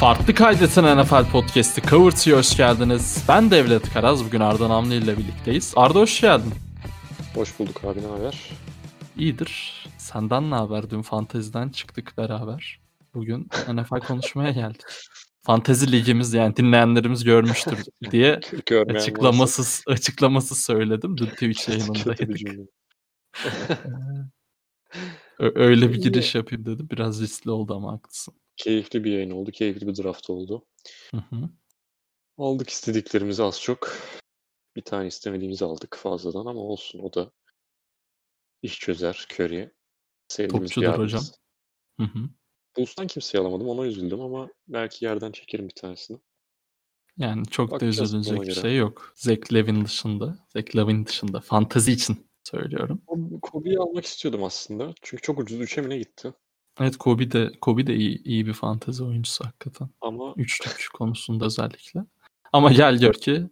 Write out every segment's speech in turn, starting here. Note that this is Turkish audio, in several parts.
Farklı Kaydeten NFL Podcast'i Covert'ya hoş geldiniz. Ben Devlet Karaz, bugün Arda Namlı ile birlikteyiz. Arda hoş geldin. Hoş bulduk abi, ne haber? İyidir. Senden ne haber? Dün Fantezi'den çıktık beraber. Bugün NFL konuşmaya geldik. Fantezi ligimiz yani dinleyenlerimiz görmüştür diye açıklamasız açıklamasız söyledim. Dün Twitch yayınındaydık. Öyle bir giriş yapayım dedim. Biraz riskli oldu ama haklısın. Keyifli bir yayın oldu. Keyifli bir draft oldu. Hı hı. Aldık istediklerimizi az çok. Bir tane istemediğimizi aldık fazladan ama olsun o da iş çözer Curry'e. Sevdiğimiz Topçudur hocam. Hı hı. Bulls'tan kimseyi alamadım. Ona üzüldüm ama belki yerden çekerim bir tanesini. Yani çok Bakacağız da üzülecek bir şey yok. Zach Levin dışında. Zach Levin dışında. Fantazi için söylüyorum. Kobe'yi almak istiyordum aslında. Çünkü çok ucuz 3'e mi ne gitti? Evet Kobe de Kobe de iyi, iyi bir fantezi oyuncusu hakikaten. Ama üçlük konusunda özellikle. Ama gel gör ki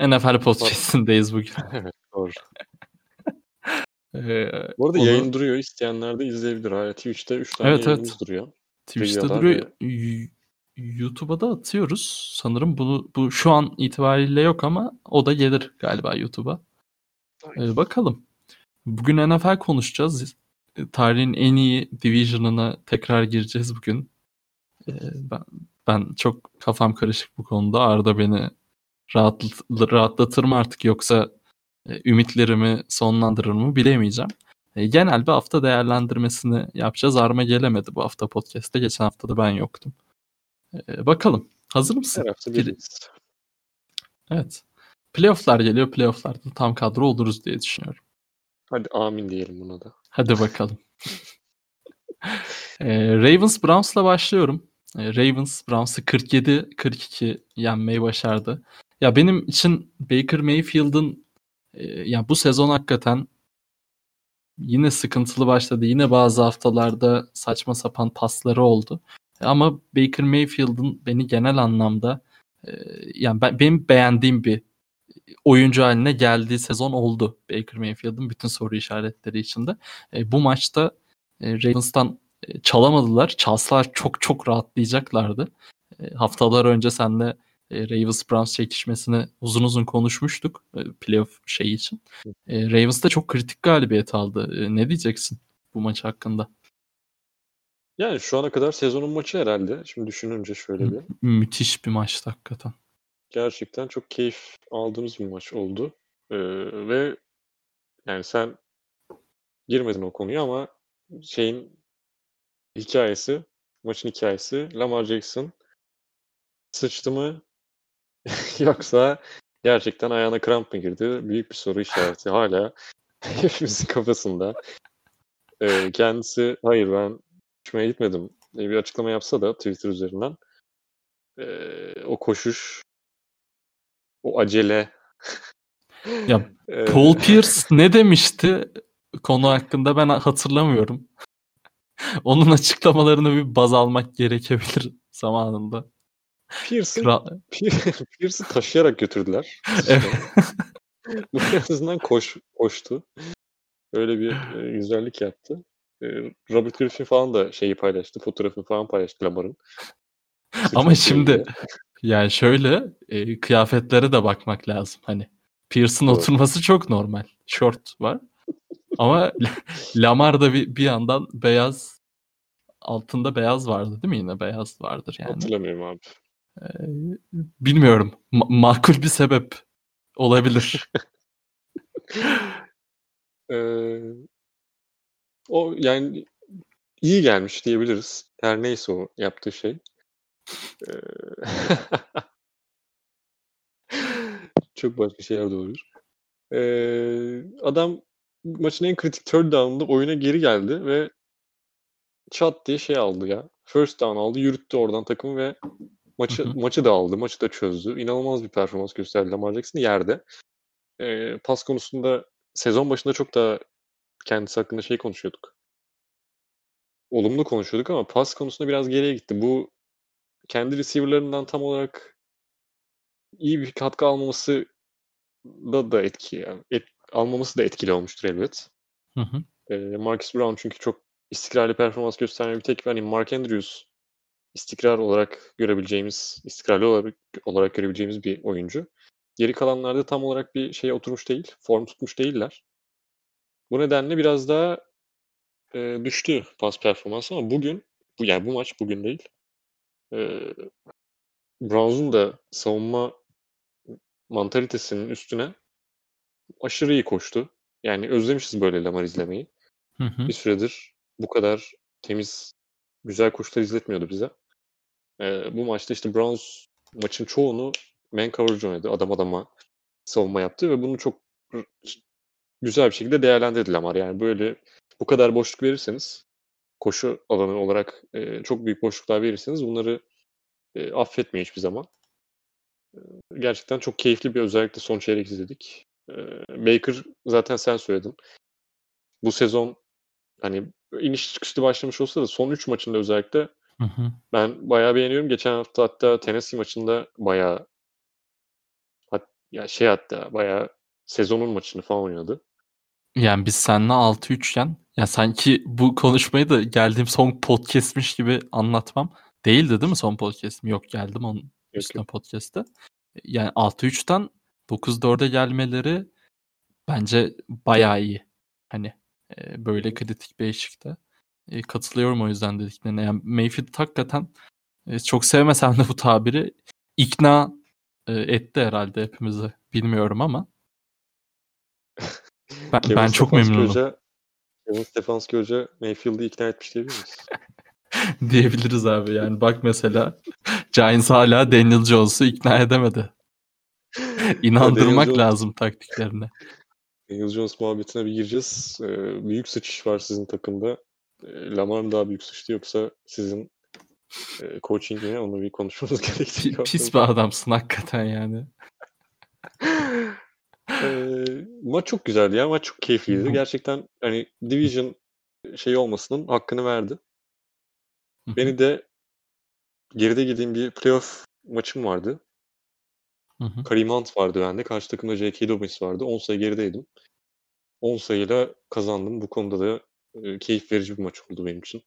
NFL podcast'indeyiz bugün. evet doğru. ee, Bu arada onu... yayın duruyor. İsteyenler de izleyebilir. Hala Twitch'te 3 tane evet, yayınımız evet. duruyor. Twitch'te duruyor. Ve... YouTube'a da atıyoruz. Sanırım bunu bu şu an itibariyle yok ama o da gelir galiba YouTube'a. Ee, bakalım. Bugün NFL konuşacağız. E, tarihin en iyi division'ına tekrar gireceğiz bugün. Ee, ben, ben çok kafam karışık bu konuda. Arda beni rahatlat, rahatlatır mı artık yoksa e, ümitlerimi sonlandırır mı bilemeyeceğim. E, genel bir hafta değerlendirmesini yapacağız. Arma gelemedi bu hafta podcast'te. Geçen hafta da ben yoktum. E, bakalım. Hazır mısın? Her hafta. Evet. Playoff'lar geliyor. Playoff'larda tam kadro oluruz diye düşünüyorum. Hadi amin diyelim buna da. Hadi bakalım. ee, Ravens Browns'la başlıyorum. Ee, Ravens Browns'ı 47-42 yenmeyi başardı. Ya benim için Baker Mayfield'ın e, ya bu sezon hakikaten yine sıkıntılı başladı. Yine bazı haftalarda saçma sapan pasları oldu. Ama Baker Mayfield'ın beni genel anlamda e, yani ben, benim beğendiğim bir oyuncu haline geldiği sezon oldu Baker Mayfield'ın bütün soru işaretleri içinde. E, bu maçta e, Ravens'tan e, çalamadılar. Çalsalar çok çok rahatlayacaklardı. E, haftalar önce senle e, Ravens Browns çekişmesini uzun uzun konuşmuştuk e, playoff şey için. E, Ravens da çok kritik galibiyet aldı. E, ne diyeceksin bu maç hakkında? Yani şu ana kadar sezonun maçı herhalde. Şimdi düşününce şöyle bir. Müthiş bir maçtı hakikaten. Gerçekten çok keyif aldığımız bir maç oldu. Ee, ve yani sen girmedin o konuya ama şeyin hikayesi, maçın hikayesi Lamar Jackson sıçtı mı yoksa gerçekten ayağına kramp mı girdi? Büyük bir soru işareti hala hepimizin kafasında. Ee, kendisi hayır ben uçmaya gitmedim diye bir açıklama yapsa da Twitter üzerinden e, o koşuş o acele. ya Paul Pierce ne demişti konu hakkında ben hatırlamıyorum. Onun açıklamalarını bir baz almak gerekebilir zamanında. Pierce'ı Kral... Pierce'ı taşıyarak götürdüler. evet. Bu en azından koş, koştu. Öyle bir e, güzellik yaptı. E, Robert Griffin falan da şeyi paylaştı. Fotoğrafını falan paylaştı Lamar'ın. Ama şimdi yani şöyle e, kıyafetlere de bakmak lazım. Hani Pierce'ın oturması çok normal. Short var. Ama Lamar da bir, bir yandan beyaz altında beyaz vardı değil mi yine beyaz vardır yani. Hatırlamıyorum abi. Ee, bilmiyorum. Ma- makul bir sebep olabilir. ee, o yani iyi gelmiş diyebiliriz. Her neyse o yaptığı şey. Çok başka şeyler doğurur. Ee, adam maçın en kritik third down'ında oyuna geri geldi ve çat diye şey aldı ya. First down aldı, yürüttü oradan takımı ve maçı maçı da aldı, maçı da çözdü. İnanılmaz bir performans gösterdi Lamar Jackson yerde. Ee, pas konusunda sezon başında çok da kendisi hakkında şey konuşuyorduk. Olumlu konuşuyorduk ama pas konusunda biraz geriye gitti. Bu kendi receiver'larından tam olarak iyi bir katkı almaması da da etki yani et, almaması da etkili olmuştur elbet. Hı hı. E, Marcus Brown çünkü çok istikrarlı performans gösteren bir tek hani Mark Andrews istikrar olarak görebileceğimiz, istikrarlı olarak, olarak görebileceğimiz bir oyuncu. Geri kalanlarda tam olarak bir şeye oturmuş değil, form tutmuş değiller. Bu nedenle biraz daha e, düştü pas performansı ama bugün, bu yani bu maç bugün değil. E, da savunma mantalitesinin üstüne aşırı iyi koştu. Yani özlemişiz böyle Lamar izlemeyi. Hı hı. Bir süredir bu kadar temiz, güzel koşular izletmiyordu bize. Ee, bu maçta işte Browns maçın çoğunu man coverage oynadı. Adam adama savunma yaptı ve bunu çok güzel bir şekilde değerlendirdi Lamar. Yani böyle bu kadar boşluk verirseniz koşu alanı olarak e, çok büyük boşluklar verirseniz bunları e, affetmiyor hiçbir zaman. E, gerçekten çok keyifli bir özellikle son çeyrek izledik. E, Baker zaten sen söyledin. Bu sezon hani iniş çıkışlı başlamış olsa da son 3 maçında özellikle Hı hı. ben bayağı beğeniyorum. Geçen hafta hatta Tennessee maçında bayağı hat, ya şey hatta bayağı sezonun maçını falan oynadı. Yani biz seninle 6-3 iken ya sanki bu konuşmayı da geldiğim son podcast'miş gibi anlatmam. Değildi değil mi son podcast'im? Yok geldim onun Yok, üstüne yok. podcast'te. Yani 6-3'ten 9-4'e gelmeleri bence bayağı iyi. Hani e, böyle kritik bir eşikte. E, katılıyorum o yüzden dediklerine. Yani Mayfield hakikaten e, çok sevmesem de bu tabiri ikna e, etti herhalde hepimizi. Bilmiyorum ama. Ben, Kevin ben çok memnunum. Hoca, Kevin Stefanski Hoca Mayfield'i ikna etmiş diyebilir miyiz? Diyebiliriz abi yani bak mesela Giants hala Daniel Jones'u ikna edemedi. İnandırmak Jones- lazım taktiklerine. Daniel Jones muhabbetine bir gireceğiz. Ee, büyük sıçış var sizin takımda. Ee, Lamar mı daha büyük sıçtı yoksa sizin e, coaching mi? Onu bir konuşmamız gerektiği Pi- Pis bir adamsın hakikaten yani. Ee, maç çok güzeldi ya. Maç çok keyifliydi. Gerçekten hani Division şey olmasının hakkını verdi. Beni de geride gideyim bir playoff maçım vardı. Kareem Hunt vardı bende. Karşı takımda J.K. Dobbins vardı. 10 sayı gerideydim. 10 sayıyla kazandım. Bu konuda da e, keyif verici bir maç oldu benim için.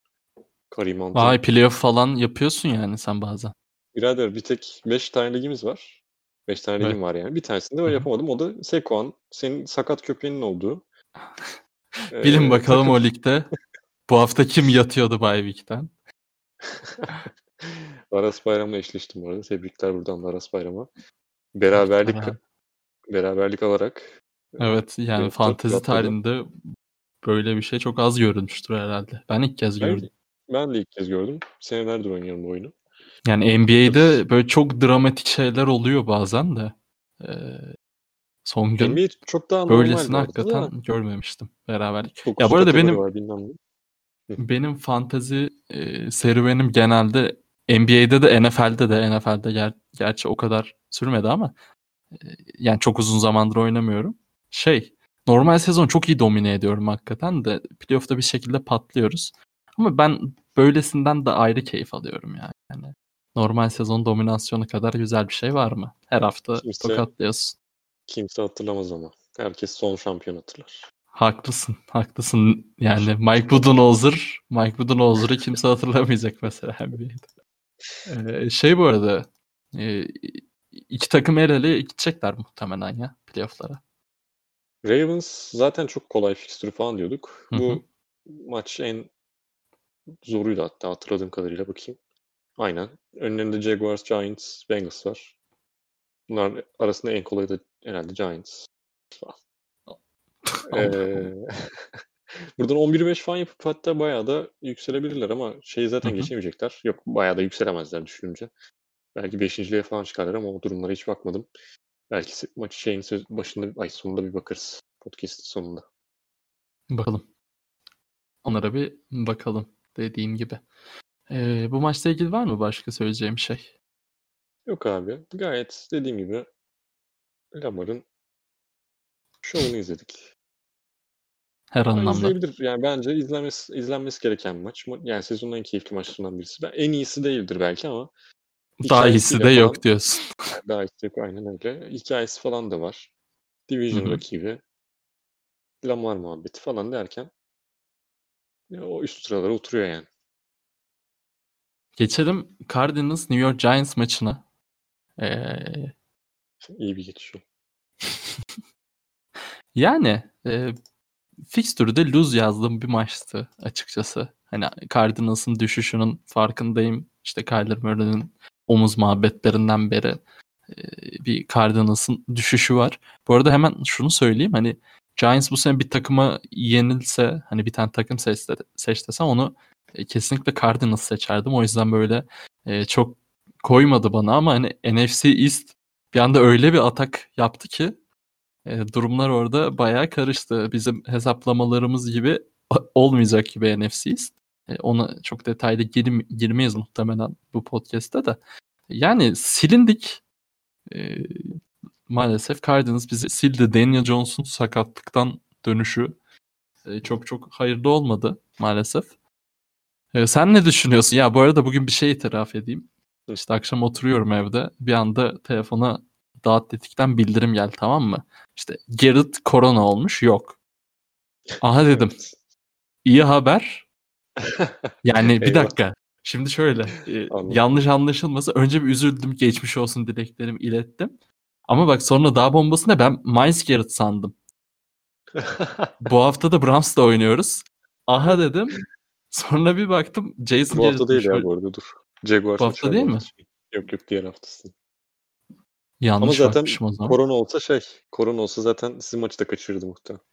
Kareem Hunt'ın. Vay playoff falan yapıyorsun yani sen bazen. Birader bir tek 5 tane ligimiz var. 5 tane Evet. ligim var yani. Bir tanesinde hı. yapamadım. O da Sekuan. Senin sakat köpeğinin olduğu. Ee, Bilin bakalım takım- o ligde. Bu hafta kim yatıyordu Bay Week'ten? Aras Bayram'la eşleştim bu arada. Tebrikler buradan da Aras Bayram'a. Beraberlik Beraber. beraberlik alarak Evet yani Evet, fantezi tarihinde böyle bir şey çok az görülmüştür herhalde. Ben ilk kez Ben- gördüm. ben de ilk kez gördüm. Senelerdir oynuyorum bu oyunu. Yani NBA'de böyle çok dramatik şeyler oluyor bazen de. Ee, son gün NBA çok daha böylesini hakikaten da. görmemiştim beraberlik. Çok Ya bu arada benim var, benim fantezi e, serüvenim genelde NBA'de de NFL'de de NFL'de ger- gerçi o kadar sürmedi ama e, yani çok uzun zamandır oynamıyorum. Şey normal sezon çok iyi domine ediyorum hakikaten de playoff'ta bir şekilde patlıyoruz. Ama ben böylesinden de ayrı keyif alıyorum yani. yani normal sezon dominasyonu kadar güzel bir şey var mı? Her hafta Kimse- tokatlıyorsun. Kimse hatırlamaz ama. Herkes son şampiyon hatırlar. Haklısın, haklısın. Yani Mike Budenholzer, Mike Budenholzer'ı kimse hatırlamayacak mesela NBA'de. Ee, şey bu arada, e, iki takım el ele gidecekler muhtemelen ya playoff'lara. Ravens zaten çok kolay fikstürü falan diyorduk. Hı hı. Bu maç en zoruydu hatta hatırladığım kadarıyla bakayım. Aynen. Önlerinde Jaguars, Giants, Bengals var. Bunlar arasında en kolayı da herhalde Giants. Ee, buradan 11-5 falan yapıp hatta bayağı da yükselebilirler ama şeyi zaten Hı hı. geçemeyecekler. Yok bayağı da yükselemezler düşününce. Belki 5.liğe falan çıkarlar ama o durumlara hiç bakmadım. Belki maçı şeyin başında ay sonunda bir bakarız. Podcast'ın sonunda. Bakalım. Onlara bir bakalım dediğin gibi. Ee, bu maçla ilgili var mı başka söyleyeceğim şey? Yok abi. Gayet dediğim gibi Lamar'ın şovunu izledik. Her Ama anlamda. izleyebilir. Yani bence izlenmesi, izlenmesi gereken maç. Ma- Yani sezonun en keyifli maçlarından birisi. Ben, en iyisi değildir belki ama Daha iyisi hikayesiyle de yok falan- diyorsun. yani daha iyisi yok aynen öyle. Hikayesi falan da var. Division Hı hı. rakibi. Lamar muhabbeti falan derken ya o üst sıralara oturuyor yani. Geçelim Cardinals New York Giants maçına. Ee, İyi bir geçiş. yani e, fixture'da lose yazdığım bir maçtı açıkçası. Hani Cardinals'ın düşüşünün farkındayım. İşte Kyler Murray'nin omuz muhabbetlerinden beri e, bir Cardinals'ın düşüşü var. Bu arada hemen şunu söyleyeyim. Hani Giants bu sene bir takıma yenilse hani bir tane takım seç, seç onu e, kesinlikle Cardinals seçerdim. O yüzden böyle e, çok koymadı bana ama hani NFC East bir anda öyle bir atak yaptı ki e, durumlar orada bayağı karıştı. Bizim hesaplamalarımız gibi olmayacak gibi NFC East. E, ona çok detaylı gir, girmeyiz muhtemelen bu podcast'te de. Yani silindik. E, maalesef Cardinals bizi sildi. Daniel Jones'un sakatlıktan dönüşü e, çok çok hayırlı olmadı maalesef. E, sen ne düşünüyorsun? Ya bu arada bugün bir şey itiraf edeyim. İşte akşam oturuyorum evde. Bir anda telefona dağıt dedikten bildirim geldi tamam mı? İşte Garrett korona olmuş. Yok. Aha dedim. İyi haber. Yani bir dakika. Şimdi şöyle. E, yanlış anlaşılması. Önce bir üzüldüm. Geçmiş olsun dileklerimi ilettim. Ama bak sonra daha bombasında ben Miles Garrett sandım. bu hafta da Browns'la oynuyoruz. Aha dedim. Sonra bir baktım Jason Bu hafta değil ya bu arada dur. Jaguars bu hafta değil mi? Yok yok diğer haftası. Yanlış Ama zaten o zaman. korona olsa şey, korona olsa zaten sizin maçı da kaçırırdı muhtemelen.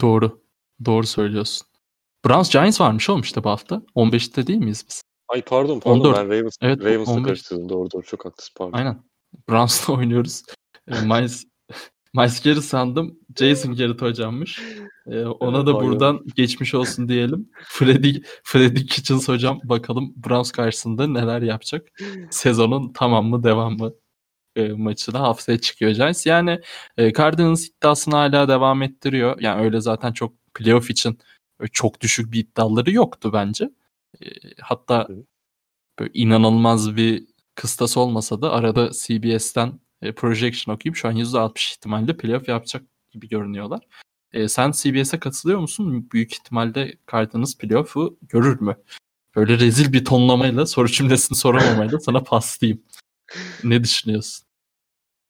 Doğru. Doğru söylüyorsun. Browns Giants varmış oğlum işte bu hafta. 15'te değil miyiz biz? Ay pardon pardon 14. ben Ravens, Evet, Ravens'la 15. karıştırdım. Doğru doğru çok haklısın pardon. Aynen. Browns'la oynuyoruz. E, Miles, Miles Garrett sandım. Jason Garrett hocammış. E, ona da Aynen. buradan geçmiş olsun diyelim. Freddy, Freddy Kitchens hocam bakalım Browns karşısında neler yapacak. Sezonun tamam mı devam mı e, maçı da haftaya çıkıyor Giants. Yani e, Cardinals iddiasını hala devam ettiriyor. Yani öyle zaten çok playoff için öyle çok düşük bir iddiaları yoktu bence. E, hatta böyle inanılmaz bir kıstas olmasa da arada CBS'ten e, projection okuyup şu an %60 ihtimalle playoff yapacak gibi görünüyorlar. E, sen CBS'e katılıyor musun? Büyük ihtimalle Cardinals playoff'u görür mü? Böyle rezil bir tonlamayla soru cümlesini soramamayla sana paslayayım. Ne düşünüyorsun?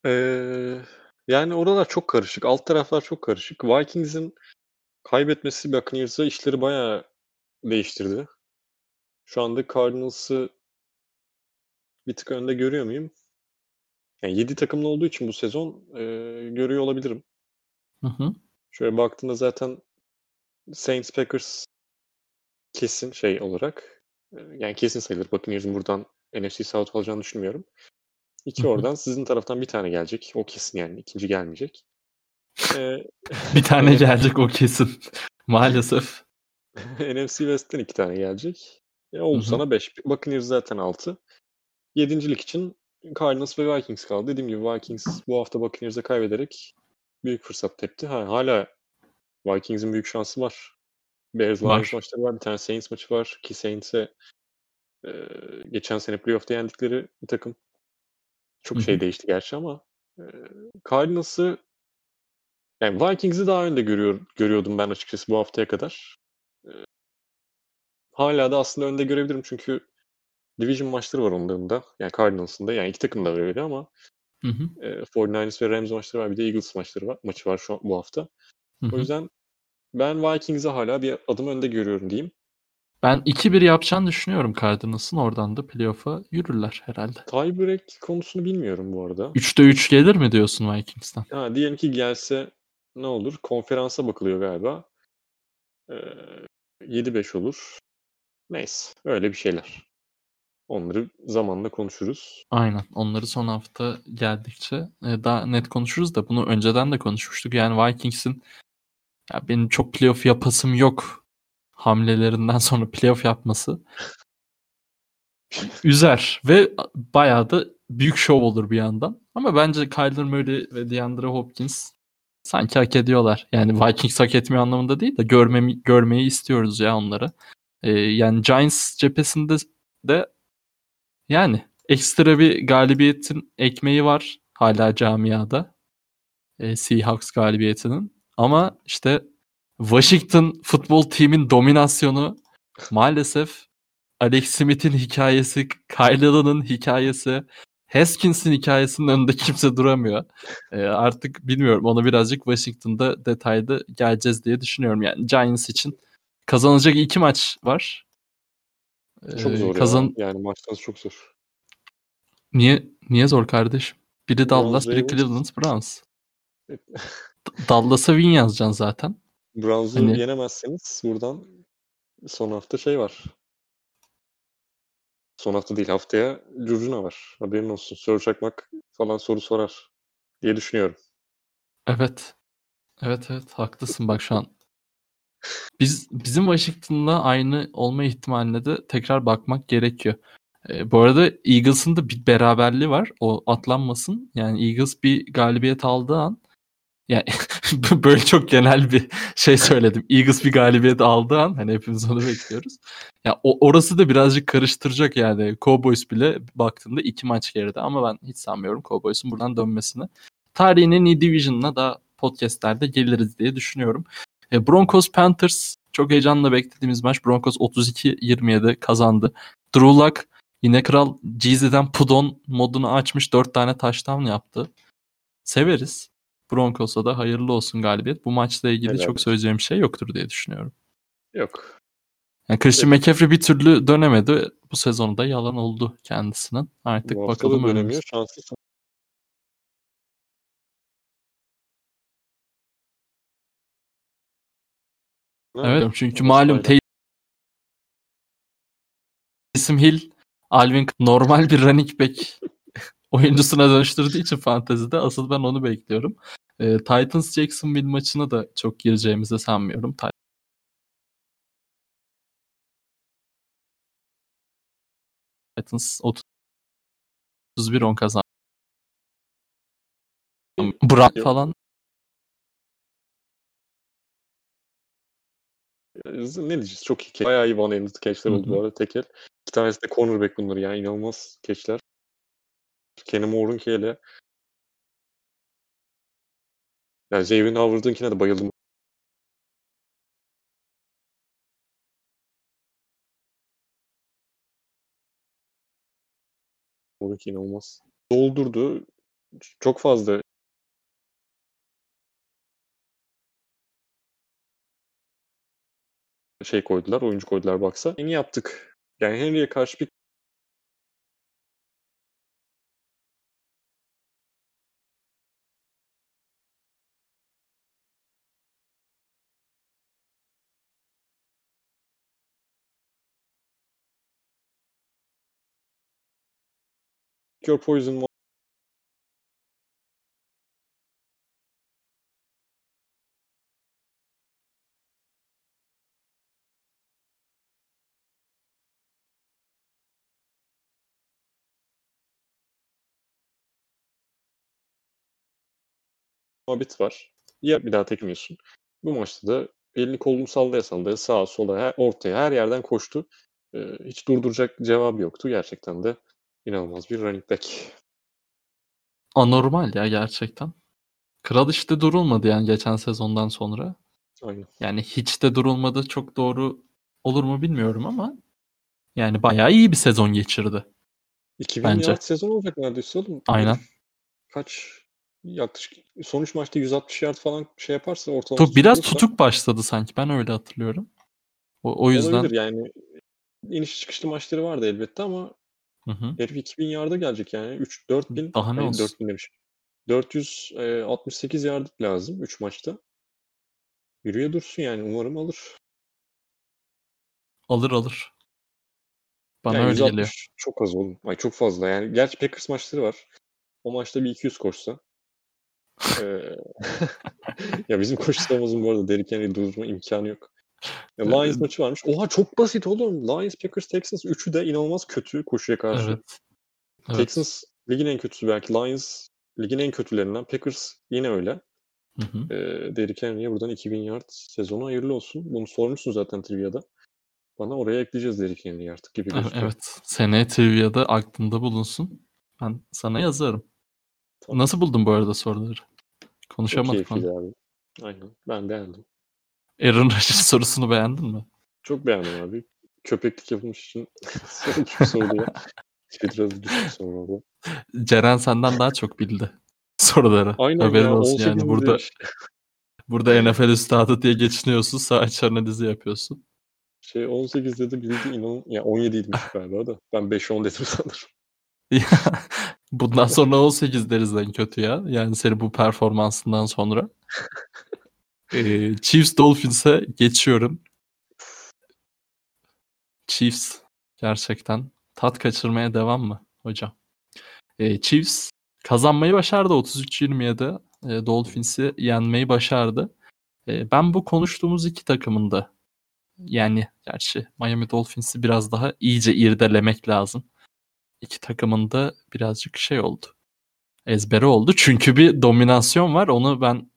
Ee, yani oralar çok karışık. Alt taraflar çok karışık. Vikings'in kaybetmesi Buccaneers'a işleri bayağı değiştirdi. Şu anda Cardinals'ı bir tık önde görüyor muyum? Yani 7 takımlı olduğu için bu sezon e, görüyor olabilirim. Hı hı. Şöyle baktığında zaten Saints Packers kesin şey olarak yani kesin sayılır. Buccaneers'ın buradan NFC South alacağını düşünmüyorum. İki Hı hı. oradan sizin taraftan bir tane gelecek. O kesin yani. ikinci gelmeyecek. Ee, Bir tane gelecek o kesin. Maalesef. NFC West'ten iki tane gelecek. E, oldu hı. sana 5. Buccaneers zaten 6. Yedincilik için Cardinals ve Vikings kaldı. Dediğim gibi Vikings bu hafta Buccaneers'e kaybederek büyük fırsat tepti. Ha, hala Vikings'in büyük şansı var. Bears. Lions maçları var. Bir tane Saints maçı var. Ki Saints'e e, geçen sene playoff'ta yendikleri bir takım. Çok şey değişti gerçi ama e, Cardinals'ı yani Vikings'i daha önde görüyor, görüyordum ben açıkçası bu haftaya kadar. E, hala da aslında önde görebilirim çünkü Division maçları var onların da. Yani Cardinals'ın da. Yani iki takım da öyle ama Hı hı. e, 49ers ve Rams maçları var. Bir de Eagles maçları var, maçı var şu an, bu hafta. Hı O hı. yüzden ben Vikings'i hala bir adım önde görüyorum diyeyim. Ben 2-1 yapacağını düşünüyorum Cardinals'ın. Oradan da playoff'a yürürler herhalde. Tiebreak konusunu bilmiyorum bu arada. 3'te 3 gelir mi diyorsun Vikings'ten? Ha, diyelim ki gelse ne olur? Konferansa bakılıyor galiba. Ee, 7-5 olur. Neyse. Öyle bir şeyler. Onları zamanla konuşuruz. Aynen. Onları son hafta geldikçe e, daha net konuşuruz da bunu önceden de konuşmuştuk. Yani Vikings'in ya benim çok playoff yapasım yok hamlelerinden sonra playoff yapması üzer ve bayağı da büyük şov olur bir yandan. Ama bence Kyler Murray ve DeAndre Hopkins sanki hak ediyorlar. Yani Vikings hak etmiyor anlamında değil de görmemi, görmeyi istiyoruz ya onları. Ee, yani Giants cephesinde de yani ekstra bir galibiyetin ekmeği var hala camiada. Ee, Seahawks galibiyetinin. Ama işte Washington futbol timin dominasyonu maalesef Alex Smith'in hikayesi, Kyle Allen'ın hikayesi, Haskins'in hikayesinin önünde kimse duramıyor. Ee, artık bilmiyorum onu birazcık Washington'da detaylı geleceğiz diye düşünüyorum. Yani Giants için kazanacak iki maç var. Çok zor kazan... ya. Yani maçtan çok zor. Niye niye zor kardeşim? Biri Dallas, biri. Cleveland Browns. D- Dallas'a win yazacaksın zaten. Browns'u Hani- yenemezseniz buradan son hafta şey var. Son hafta değil haftaya Curcuna var. Haberin olsun. Soru çakmak falan soru sorar diye düşünüyorum. Evet. Evet evet haklısın bak şu an. Biz bizim Washington'la aynı olma ihtimaline de tekrar bakmak gerekiyor. Ee, bu arada Eagles'ın da bir beraberliği var. O atlanmasın. Yani Eagles bir galibiyet aldığı an yani böyle çok genel bir şey söyledim. Eagles bir galibiyet aldığı an hani hepimiz onu bekliyoruz. Ya o, orası da birazcık karıştıracak yani. Cowboys bile baktığında iki maç geride ama ben hiç sanmıyorum Cowboys'un buradan dönmesini. Tarihin en iyi division'ına da podcastlerde geliriz diye düşünüyorum. E, Broncos Panthers çok heyecanla beklediğimiz maç. Broncos 32-27 kazandı. Drew Luck yine kral Jeezy'den Pudon modunu açmış 4 tane touchdown yaptı. Severiz. Broncos'a da hayırlı olsun galibiyet. Bu maçla ilgili Helal çok söyleyeceğim şey yoktur diye düşünüyorum. Yok. Yani Christian McCaffrey bir türlü dönemedi. Bu sezonu da yalan oldu kendisinin. Artık Bu bakalım dönemiyor. önümüz. Şanslı Evet çünkü malum. Taysom Hill Alvin normal bir running back oyuncusuna dönüştürdüğü için fantezide asıl ben onu bekliyorum. Ee, Titans Jacksonville maçına da çok gireceğimizi sanmıyorum. Titans 31-10 kazandı. Brown falan Ne diyeceğiz? Çok iyi. catch. Bayağı iyi one-handed Hı oldu bu arada tekel. İki tanesi de cornerback bunları yani inanılmaz catchler. Kenny Moore'un ki hele. Yani Xavier Howard'ınkine de bayıldım. Moore'unki inanılmaz. Doldurdu. Çok fazla şey koydular, oyuncu koydular baksa. Yeni yaptık. Yani Henry'e karşı bir Your Poison muhabbet var. Ya bir daha tekmiyorsun. Bu maçta da elini kolunu sallaya sallaya sağa sola her, ortaya her yerden koştu. Ee, hiç durduracak cevabı yoktu. Gerçekten de inanılmaz bir running back. anormal ya gerçekten. Kral işte durulmadı yani geçen sezondan sonra. Aynen. Yani hiç de durulmadı çok doğru olur mu bilmiyorum ama yani bayağı iyi bir sezon geçirdi. 2000 Bence. yard sezon olacak neredeyse oğlum. Aynen. Kaç yaklaşık son üç maçta 160 yard falan şey yaparsa ortalama Çok biraz tutulursa tutuk başladı sanki. Ben öyle hatırlıyorum. O, o yüzden olabilir yani. İniş çıkışlı maçları vardı elbette ama Hı hı. herif 2000 yarda gelecek yani. 3 4000 Daha ne olsun? 4000 demişim. 468 yard lazım 3 maçta. Yürüye dursun yani umarım alır. alır alır. Bana Yani öyle 160 geliyor. çok az oğlum. Ay çok fazla yani. Gerçi Packers maçları var. O maçta bir 200 koşsa. Eee, ya bizim koşturamazın bu arada Derrick Henry durdurma imkanı yok. Ya Lions maçı varmış. Oha çok basit oğlum. Lions, Packers, Texans üçü de inanılmaz kötü koşuya karşı. Evet. Evet. Texans ligin en kötüsü belki. Lions ligin en kötülerinden. Packers yine öyle. Hı hı. Ee, Derrick Henry'e buradan 2000 yard sezonu hayırlı olsun. Bunu sormuşsun zaten Trivia'da. Bana oraya ekleyeceğiz Derrick Henry'i artık gibi gözüküyor. evet. Seneye Trivia'da aklında bulunsun. Ben sana yazarım. Nasıl buldun bu arada soruları? Çok Konuşamadık keyifliydi abi. Aynen. Ben beğendim. Aaron Rodgers sorusunu beğendin mi? Çok beğendim abi. köpeklik yapılmış için düşük soruyor. Twitter'da düşük soru oldu. Ceren senden daha çok bildi soruları. Aynen Haberin ya, olsun 18 yani. Burada burada NFL üstadı diye geçiniyorsun. Saat analizi yapıyorsun. Şey 18 dedi bildi inan ya 17 idmiş galiba da. Ben 5-10 dedim sanırım. Bundan sonra 18 deriz en kötü ya. Yani seni bu performansından sonra. Ee, Chiefs Dolphins'e geçiyorum. Chiefs gerçekten tat kaçırmaya devam mı hocam? Ee, Chiefs kazanmayı başardı 33-27. Ee, Dolphins'i yenmeyi başardı. Ee, ben bu konuştuğumuz iki takımın da yani gerçi Miami Dolphins'i biraz daha iyice irdelemek lazım. İki takımın da birazcık şey oldu. Ezbere oldu. Çünkü bir dominasyon var. Onu ben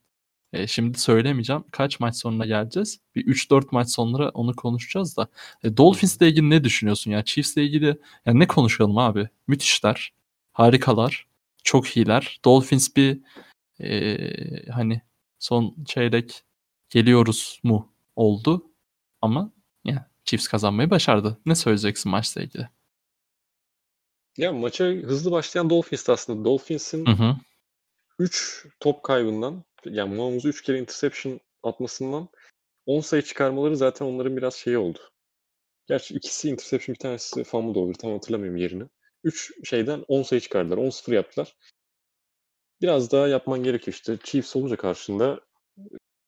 e, şimdi söylemeyeceğim. Kaç maç sonuna geleceğiz? Bir 3-4 maç sonra onu konuşacağız da. E, Dolphins'le ilgili ne düşünüyorsun ya? Chiefs'le ilgili ya ne konuşalım abi? Müthişler. Harikalar. Çok iyiler. Dolphins bir e, hani son çeyrek geliyoruz mu oldu. Ama ya Chiefs kazanmayı başardı. Ne söyleyeceksin maçla ilgili? Ya maça hızlı başlayan Dolphins aslında. Dolphins'in Hı hı. 3 top kaybından yani Mahomes'u 3 kere interception atmasından 10 sayı çıkarmaları zaten onların biraz şeyi oldu. Gerçi ikisi interception bir tanesi fumble oldu. Tam hatırlamıyorum yerini. 3 şeyden 10 sayı çıkardılar. 10-0 yaptılar. Biraz daha yapman gerekiyor işte. Chiefs olunca karşında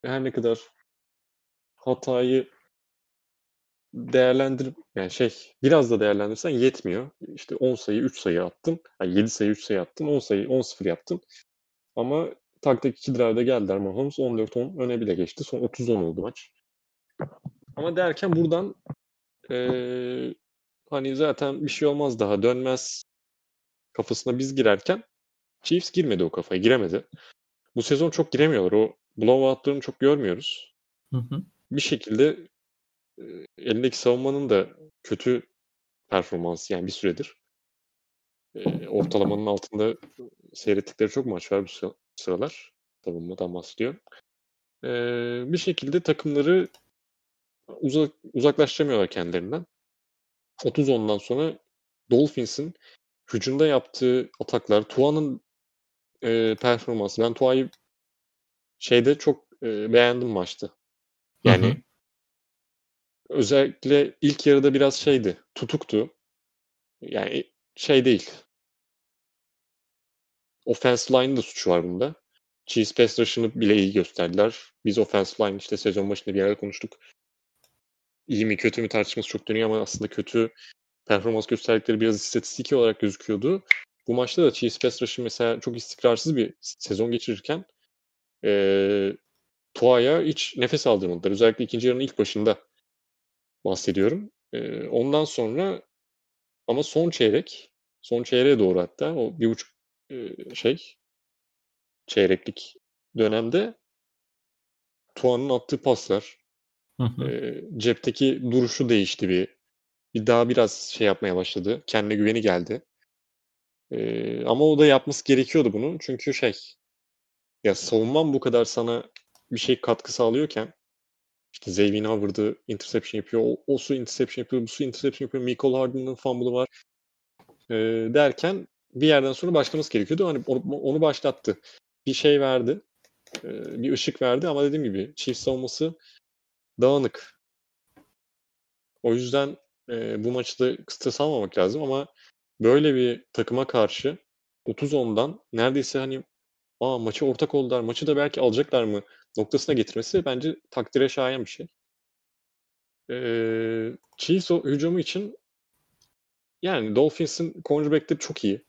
her ne kadar hatayı değerlendir yani şey biraz da değerlendirsen yetmiyor. İşte 10 sayı 3 sayı attın. Yani 7 sayı 3 sayı attın. 10 sayı 10-0 yaptın. Ama tak tak 2 drive'da geldiler Mahomes. 14-10 öne bile geçti. Son 30-10 oldu maç. Ama derken buradan eee, hani zaten bir şey olmaz daha dönmez kafasına biz girerken Chiefs girmedi o kafaya. Giremedi. Bu sezon çok giremiyorlar. O blowout'larını çok görmüyoruz. Hı hı. Bir şekilde elindeki savunmanın da kötü performansı yani bir süredir. E, ortalamanın altında seyrettikleri çok maç var bu sıra- sıralar. Savunmadan bahsediyorum. E, bir şekilde takımları uzak, uzaklaştıramıyorlar kendilerinden. 30-10'dan sonra Dolphins'in hücumda yaptığı ataklar, Tua'nın e, performansı. Ben Tua'yı şeyde çok e, beğendim maçta. Yani. Özellikle ilk yarıda biraz şeydi, tutuktu. Yani şey değil. Offensive line'ın da suçu var bunda. Chiefs pass rush'ını bile iyi gösterdiler. Biz offensive line işte sezon başında bir yerde konuştuk. İyi mi kötü mü tartışması çok dönüyor ama aslında kötü performans gösterdikleri biraz istatistiki olarak gözüküyordu. Bu maçta da Chiefs pass rush'ı mesela çok istikrarsız bir sezon geçirirken eee Tua'ya hiç nefes aldırmadılar. Özellikle ikinci yarının ilk başında bahsediyorum. Eee, ondan sonra ama son çeyrek, son çeyreğe doğru hatta o bir buçuk eee, şey çeyreklik dönemde Tua'nın attığı paslar, Hı hı. eee, cepteki duruşu değişti bir. Bir daha biraz şey yapmaya başladı. Kendine güveni geldi. Eee, ama o da yapması gerekiyordu bunu. Çünkü şey ya savunman bu kadar sana bir şey katkı sağlıyorken işte Xavier Howard'ı interception yapıyor. O, o su interception yapıyor. Bu su interception yapıyor. Michael Harden'ın fumble'ı var. Eee, derken bir yerden sonra başlaması gerekiyordu. Hani onu, onu başlattı. Bir şey verdi. Eee, bir ışık verdi ama dediğim gibi Chiefs savunması dağınık. O yüzden eee, bu maçı da stres almamak lazım ama böyle bir takıma karşı 30-10'dan neredeyse hani aa maçı ortak oldular, maçı da belki alacaklar mı noktasına getirmesi bence takdire şayan bir şey. Eee Chiefs hücumu için yani Dolphins'in cornerback'leri çok iyi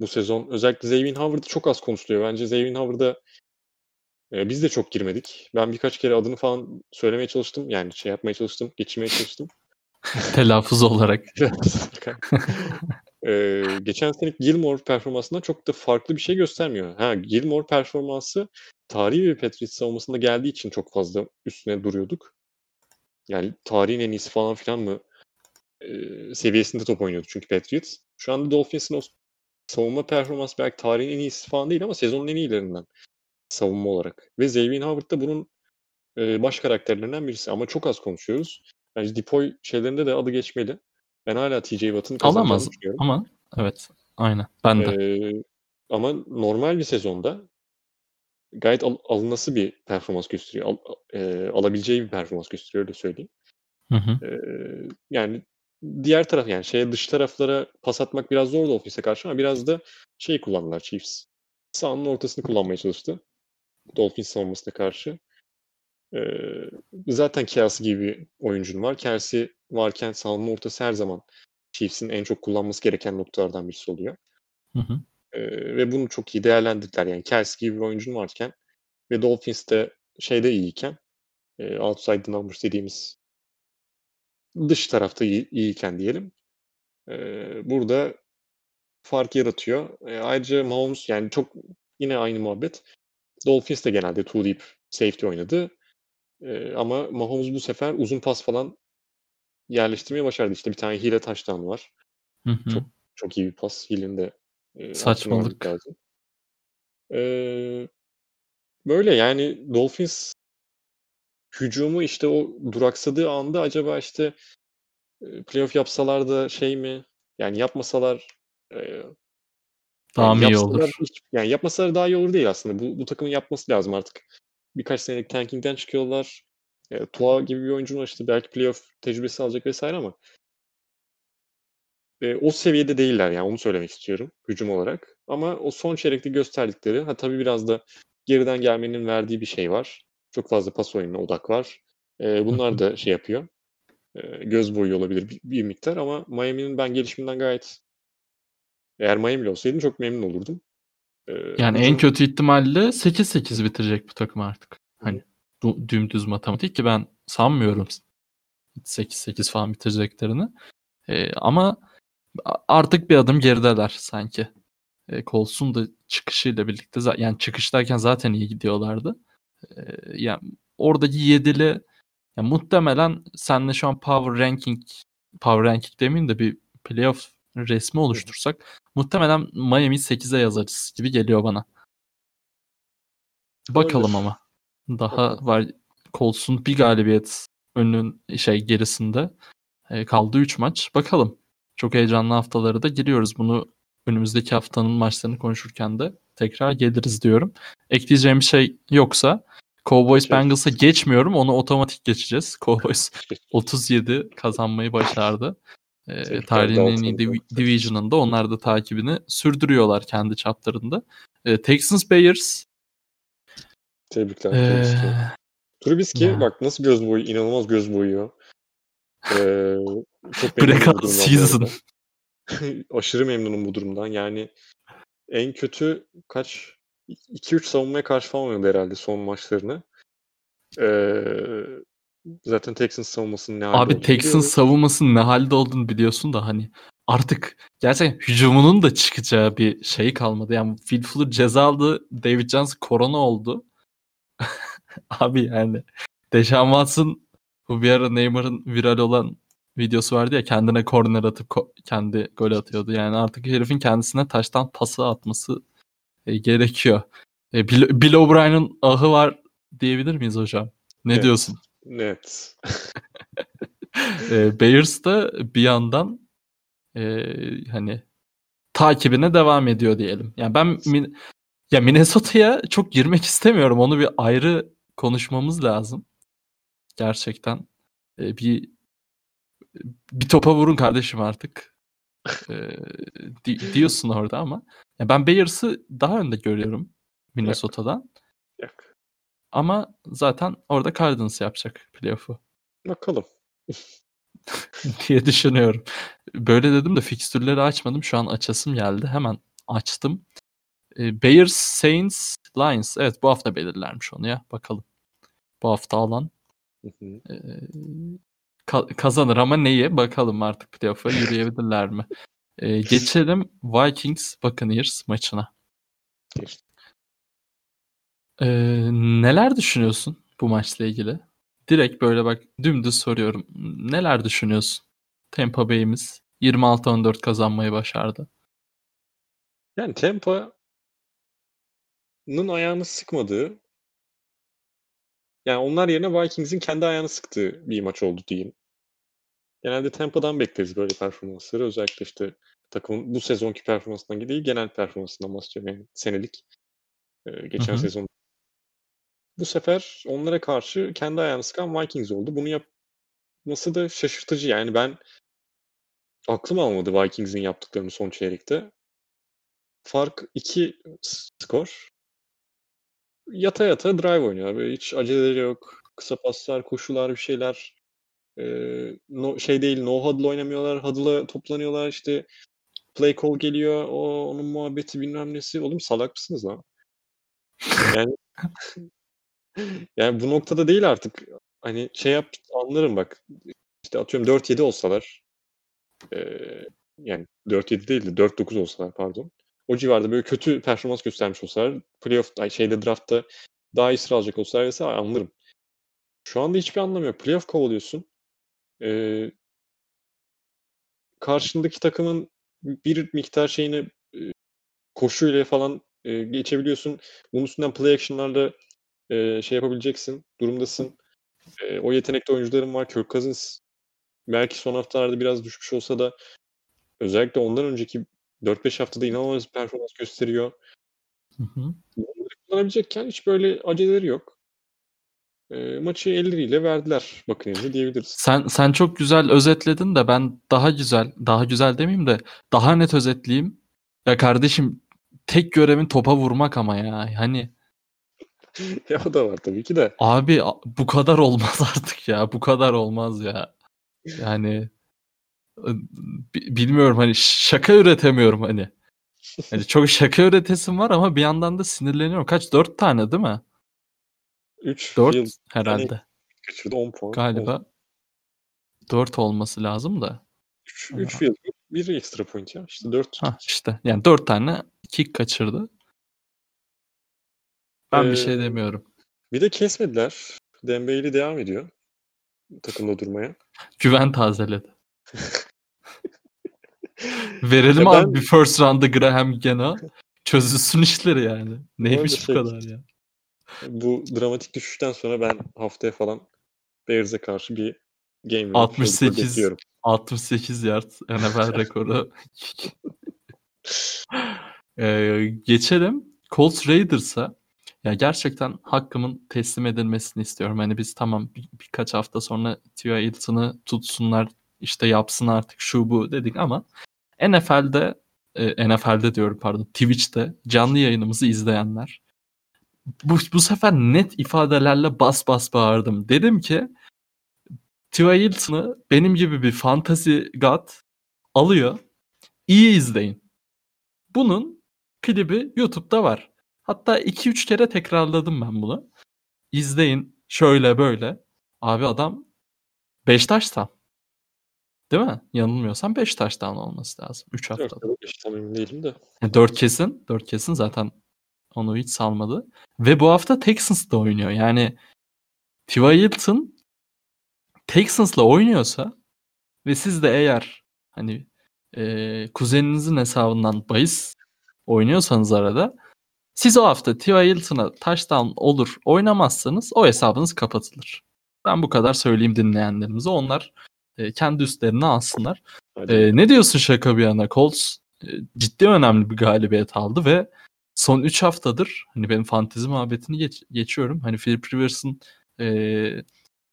bu sezon. Özellikle Xavier Howard çok az konuşuluyor. Bence Xavier Howard'a e, biz de çok girmedik. Ben birkaç kere adını falan söylemeye çalıştım. Yani şey yapmaya çalıştım, geçirmeye çalıştım. Telaffuz olarak. Eee, geçen seneki Gilmore performansından çok da farklı bir şey göstermiyor. Ha, Gilmore performansı tarihi bir Patriots savunmasında geldiği için çok fazla üstüne duruyorduk. Yani tarihin en iyisi falan filan mı eee, seviyesinde top oynuyordu çünkü Patriots. Şu anda Dolphins'in o savunma performansı belki tarihin en iyisi falan değil ama sezonun en iyilerinden savunma olarak. Ve Xavier Howard da bunun eee, baş karakterlerinden birisi ama çok az konuşuyoruz. Bence Depoy şeylerinde de adı geçmeli. Ben hala TJ Watt'ın kazanacağını Alamaz düşünüyorum. ama evet. Aynen. Ben de. Eee, ama normal bir sezonda gayet al alınası bir performans gösteriyor. Al eee, alabileceği bir performans gösteriyor, öyle söyleyeyim. Hı hı. Eee, yani diğer taraf yani şeye dış taraflara pas atmak biraz zor Dolphins'e karşı ama biraz da şey kullandılar Chiefs. Sahanın ortasını kullanmaya çalıştı. Dolphins savunmasına karşı. Eee, zaten Kelsey gibi bir oyuncun var. Kelsey varken sahanın ortası her zaman Chiefs'in en çok kullanması gereken noktalardan birisi oluyor. Hı hı. Eee, ve bunu çok iyi değerlendirdiler. Yani Kelsey gibi bir oyuncun varken ve Dolphins de şeyde iyiyken eee, outside the numbers dediğimiz dış tarafta iyi, iyiyken diyelim. Eee, burada fark yaratıyor. Eee, ayrıca Mahomes yani çok yine aynı muhabbet. Dolphins de genelde two deep safety oynadı. Eee, ama Mahomes bu sefer uzun pas falan yerleştirmeyi başardı. İşte bir tane hile touchdown var. Hı hı. Çok çok iyi bir pas. Hill'in de hakkını Saçmalık. lazım. Eee, böyle yani Dolphins hücumu işte o duraksadığı anda acaba işte playoff yapsalar da şey mi? Yani yapmasalar eee, Daha yani iyi olur? hiç yani yapmasalar daha iyi olur değil aslında. Bu bu takımın yapması lazım artık. Birkaç senelik tanking'den çıkıyorlar. Eee, Tua gibi bir oyuncun var işte belki playoff tecrübesi alacak vesaire ama eee, o seviyede değiller yani onu söylemek istiyorum hücum olarak. Ama o son çeyrekte gösterdikleri ha tabii biraz da geriden gelmenin verdiği bir şey var. Çok fazla pas oyununa odak var. Hı bunlar da şey yapıyor. Eee, göz boyuyor olabilir bir, bir miktar ama Miami'nin ben gelişiminden gayet eğer Miami'li olsaydım çok memnun olurdum. Eee, Yani en kötü ihtimalle 8-8 bitirecek bu takım artık. Hani dümdüz matematik ki ben sanmıyorum 8-8 falan bitireceklerini. Ee, ama artık bir adım gerideler sanki. E, Colts'un da çıkışıyla birlikte yani çıkıştayken zaten iyi gidiyorlardı. E, yani oradaki yedili yani muhtemelen senle şu an power ranking power ranking demeyeyim de bir playoff resmi oluştursak muhtemelen Miami 8'e yazarız gibi geliyor bana. Bakalım olabilir. ama. Daha Bakalım. var Colts'un bir galibiyet önün şey gerisinde e, kaldı 3 maç. Bakalım. Çok heyecanlı haftaları da giriyoruz. Bunu önümüzdeki haftanın maçlarını konuşurken de tekrar geliriz diyorum. Ekleyeceğim bir şey yoksa Cowboys. Bengals'a geçmiyorum. Onu otomatik geçeceğiz. Cowboys Keşke. 37 kazanmayı başardı. E, Tebrikler tarihin en iyi division'ında onlar da takibini sürdürüyorlar kendi çaplarında. E, Texans Bears Tebrikler e, Trubisky. Trubisky ya. bak nasıl göz boyu, inanılmaz göz boyuyor. Eee, çok breakout season. Aşırı memnunum bu durumdan. Yani en kötü kaç 2-3 savunmaya karşı falan oynadı herhalde son maçlarını. Eee, zaten Texans savunmasının ne halde Abi Texans savunmasının ne halde olduğunu biliyorsun da hani artık gerçekten hücumunun da çıkacağı bir şey kalmadı. Yani Will Fuller ceza aldı. David Johnson korona oldu. Abi yani Deshaun Watson bu bir ara Neymar'ın viral olan videosu vardı ya kendine korner atıp ko- kendi gol atıyordu. Yani artık herifin kendisine taştan pası atması e, gerekiyor. E, Bill, Bill O'Brien'in ahı var diyebilir miyiz hocam? Ne Evet. diyorsun? Net. E, Bears da bir yandan e, hani takibine devam ediyor diyelim. Yani ben Min- ya Minnesota'ya çok girmek istemiyorum. Onu bir ayrı konuşmamız lazım. Gerçekten E, bir bir topa vurun kardeşim artık. E, di- diyorsun orada ama ya ben Bears'ı daha önde görüyorum Minnesota'dan. Yok. Ama zaten orada Cardinals yapacak playoff'u Bakalım. diye düşünüyorum. Böyle dedim de fikstürleri açmadım. Şu an açasım geldi. Hemen açtım. E, Bears, Saints, Lions. Evet bu hafta belirlermiş onu ya. Bakalım. Bu hafta alan e, ka- kazanır ama neye? Bakalım artık playoff'a yürüyebilirler mi? E, geçelim Vikings Buccaneers maçına. Geçti. E, neler düşünüyorsun bu maçla ilgili? Direkt böyle bak dümdüz soruyorum. Neler düşünüyorsun? Tampa Bay'imiz 26-14 kazanmayı başardı. Yani Tampa'nın ayağını sıkmadığı yani onlar yerine Vikings'in kendi ayağını sıktığı bir maç oldu diyeyim. genelde Tampa'dan bekleriz böyle performansları. Özellikle işte takımın bu sezonki performansından değil genel performansından bahsediyorum yani senelik. Ee, geçen sezon. Bu sefer onlara karşı kendi ayağını sıkan Vikings oldu. Bunu yapması da şaşırtıcı. Yani ben aklım almadı Vikings'in yaptıklarını son çeyrekte. Fark 2 skor. Yata yata drive oynuyor. Böyle hiç aceleleri yok. Kısa paslar, koşular, bir şeyler. Ee, no, şey değil, no huddle oynamıyorlar. Huddle'a toplanıyorlar. işte play call geliyor. O onun muhabbeti bilmem nesi. Oğlum salak mısınız lan? Yani yani bu noktada değil artık. Hani şey yap anlarım bak. İşte atıyorum 4-7 olsalar ee, yani 4-7 değil de 4-9 olsalar pardon. O civarda böyle kötü performans göstermiş olsalar playoff ay şeyde draftta daha iyi sıra alacak olsalar vesaire anlarım. Şu anda hiçbir anlamı yok. Playoff kovalıyorsun. Ee, karşındaki takımın bir miktar şeyini e, koşuyla falan e, geçebiliyorsun. Bunun üstünden play action'larla e, şey yapabileceksin. Durumdasın. E, o yetenekli oyuncuların var. Kirk Cousins belki son haftalarda biraz düşmüş olsa da özellikle ondan önceki 4-5 haftada inanılmaz bir performans gösteriyor. Hı hı. Bunları kullanabilecekken hiç böyle aceleleri yok. E, maçı elleriyle verdiler Buccaneers'e diyebiliriz. Sen sen çok güzel özetledin de ben daha güzel, daha güzel demeyeyim de daha net özetleyeyim. Ya kardeşim tek görevin topa vurmak ama ya. Hani ya o da var tabii ki de. abi bu kadar olmaz artık ya. Bu kadar olmaz ya. Yani bi- bilmiyorum hani şaka üretemiyorum hani. Hani çok şaka üretesim var ama bir yandan da sinirleniyorum. Kaç? Dört tane değil mi? 3 Dört field herhalde. kaçırdı 10 puan. Galiba dört olması lazım da. 3 3 field goal, bir ekstra point ya. İşte 4. Ha işte yani dört tane kick kaçırdı. Ben bir şey Ee, demiyorum. Bir de kesmediler. Dembele devam ediyor takımda durmaya. Güven tazeledi. Verelim Ya abi ben- bir first round'da Graham Geno. Çözülsün işleri yani. Neymiş bu şey- kadar ya. Bu dramatik düşüşten sonra ben haftaya falan Bears'e karşı bir game winning 68 field goal bekliyorum. 68 yard NFL rekoru. Ee, geçelim Colts Raiders'a. Ya gerçekten hakkımın teslim edilmesini istiyorum. Hani biz tamam bir- birkaç hafta sonra T.Y. Hilton'ı tutsunlar işte yapsın artık şu bu dedik ama NFL'de e, NFL'de diyorum pardon Twitch'te canlı yayınımızı izleyenler bu, bu sefer net ifadelerle bas bas bağırdım. Dedim ki T.Y. Hilton'ı benim gibi bir fantasy god alıyor. İyi izleyin. Bunun klibi YouTube'da var. Hatta 2-3 kere tekrarladım ben bunu. İzleyin şöyle böyle. Abi adam 5 taştan. Değil mi? Yanılmıyorsam 5 taştan olması lazım 3 haftada. 4 ya da 5 tam emin değilim de. 4 kesin. 4 kesin zaten onu hiç salmadı. Ve bu hafta Texans'da oynuyor. Yani T.Y. Hilton Texans'la oynuyorsa ve siz de eğer hani e, kuzeninizin hesabından bahis oynuyorsanız arada siz o hafta T.Y. Hilton'a touchdown olur oynamazsanız o hesabınız kapatılır. Ben bu kadar söyleyeyim dinleyenlerimize. Onlar e, kendi üstlerine alsınlar. Hadi. Ee, ne diyorsun şaka bir yana? Colts e, ciddi önemli bir galibiyet aldı ve son 3 haftadır hani benim fantezi muhabbetini geç- geçiyorum. Hani Philip Rivers'ın e,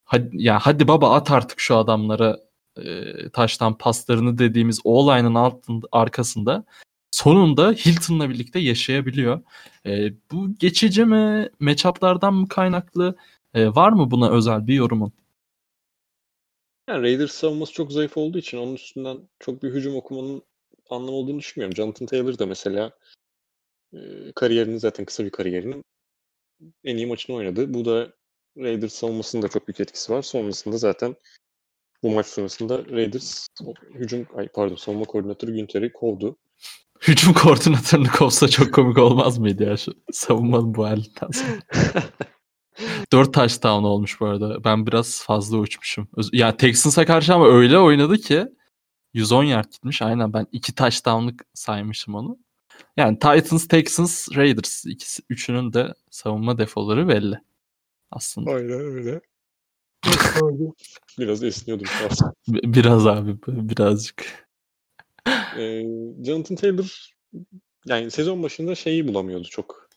hadi, ya hadi baba at artık şu adamlara e, taştan paslarını dediğimiz o olayın altında, arkasında sonunda Hilton'la birlikte yaşayabiliyor. E, bu geçici mi? Matchup'lardan mı kaynaklı? E, var mı buna özel bir yorumun? Yani Raiders savunması çok zayıf olduğu için onun üstünden çok bir hücum okumanın anlamı olduğunu düşünmüyorum. Jonathan Taylor da mesela e, kariyerinin zaten kısa bir kariyerinin en iyi maçını oynadı. Bu da Raiders savunmasının da çok büyük etkisi var. Sonrasında zaten bu maç sonrasında Raiders hücum ay pardon savunma koordinatörü Günter'i kovdu. Hücum koordinatörünü kovsa çok komik olmaz mıydı ya şu savunmanın bu halinden sonra. 4 touchdown olmuş bu arada. Ben biraz fazla uçmuşum. Ya Texans'a karşı ama öyle oynadı ki 110 yard gitmiş. Aynen ben 2 touchdown'lık saymışım onu. Yani Titans, Texans, Raiders ikisi üçünün de savunma defoları belli. Aslında. Aynen öyle. Biraz esniyordum Biraz abi birazcık. Ee, Jonathan Taylor yani sezon başında şeyi bulamıyordu çok.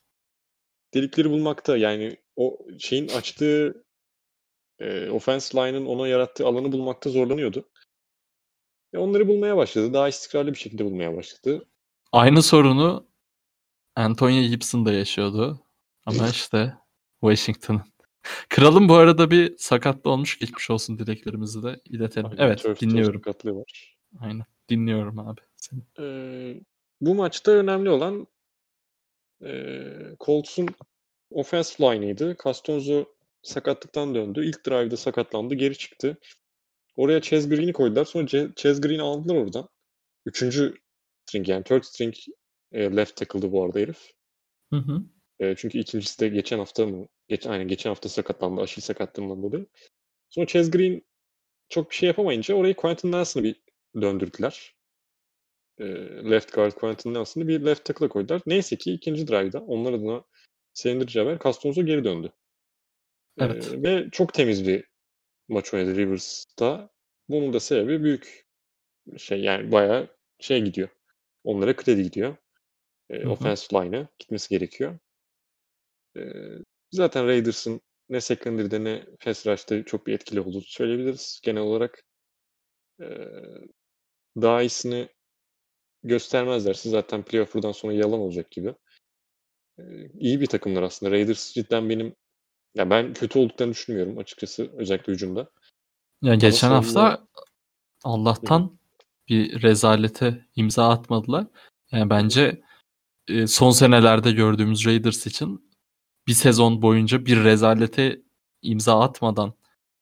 Delikleri bulmakta yani o şeyin açtığı e, offense line'ın ona yarattığı alanı bulmakta zorlanıyordu. Ve onları bulmaya başladı. Daha istikrarlı bir şekilde bulmaya başladı. Aynı sorunu Antonio Gibson da yaşıyordu. Ama işte Washington'ın. Kralın bu arada bir sakatlı olmuş. Geçmiş olsun dileklerimizi de iletelim. Aynen, evet dinliyorum. sakatlığı var. Aynen dinliyorum abi seni. Ee, bu maçta önemli olan e, Colts'un offensive line'ıydı. Castonzo sakatlıktan döndü. İlk drive'da sakatlandı. Geri çıktı. Oraya Chaz Green'i koydular. Sonra Chaz Green'i aldılar oradan. Üçüncü string yani third string e, left tackle'dı bu arada herif. Hı hı. E, çünkü ikincisi de geçen hafta mı? Geç, aynen geçen hafta sakatlandı. Aşil sakatlığından dolayı. Sonra Chaz Green çok bir şey yapamayınca orayı Quentin Nelson'ı bir döndürdüler. E, left guard Quentin Nelson'ı bir left tackle'a koydular. Neyse ki ikinci drive'da onlar adına sevindirici haber Castonzo geri döndü. E, Evet. ve çok temiz bir maç oynadı Rivers'ta. Bunun da sebebi büyük şey yani bayağı şey gidiyor. Onlara kredi gidiyor. E, offensive line'a gitmesi gerekiyor. E, zaten Raiders'ın ne secondary'de ne pass rush'ta çok bir etkili olduğunu söyleyebiliriz. Genel olarak e, daha iyisini göstermezlerse zaten playoff'dan sonra yalan olacak gibi. E, iyi bir takımlar aslında. Raiders cidden benim ya ben kötü olduklarını düşünmüyorum açıkçası özellikle hücumda. Ya geçen savunma- hafta Allah'tan bir rezalete imza atmadılar. Yani bence e, son senelerde gördüğümüz Raiders için bir sezon boyunca bir rezalete imza atmadan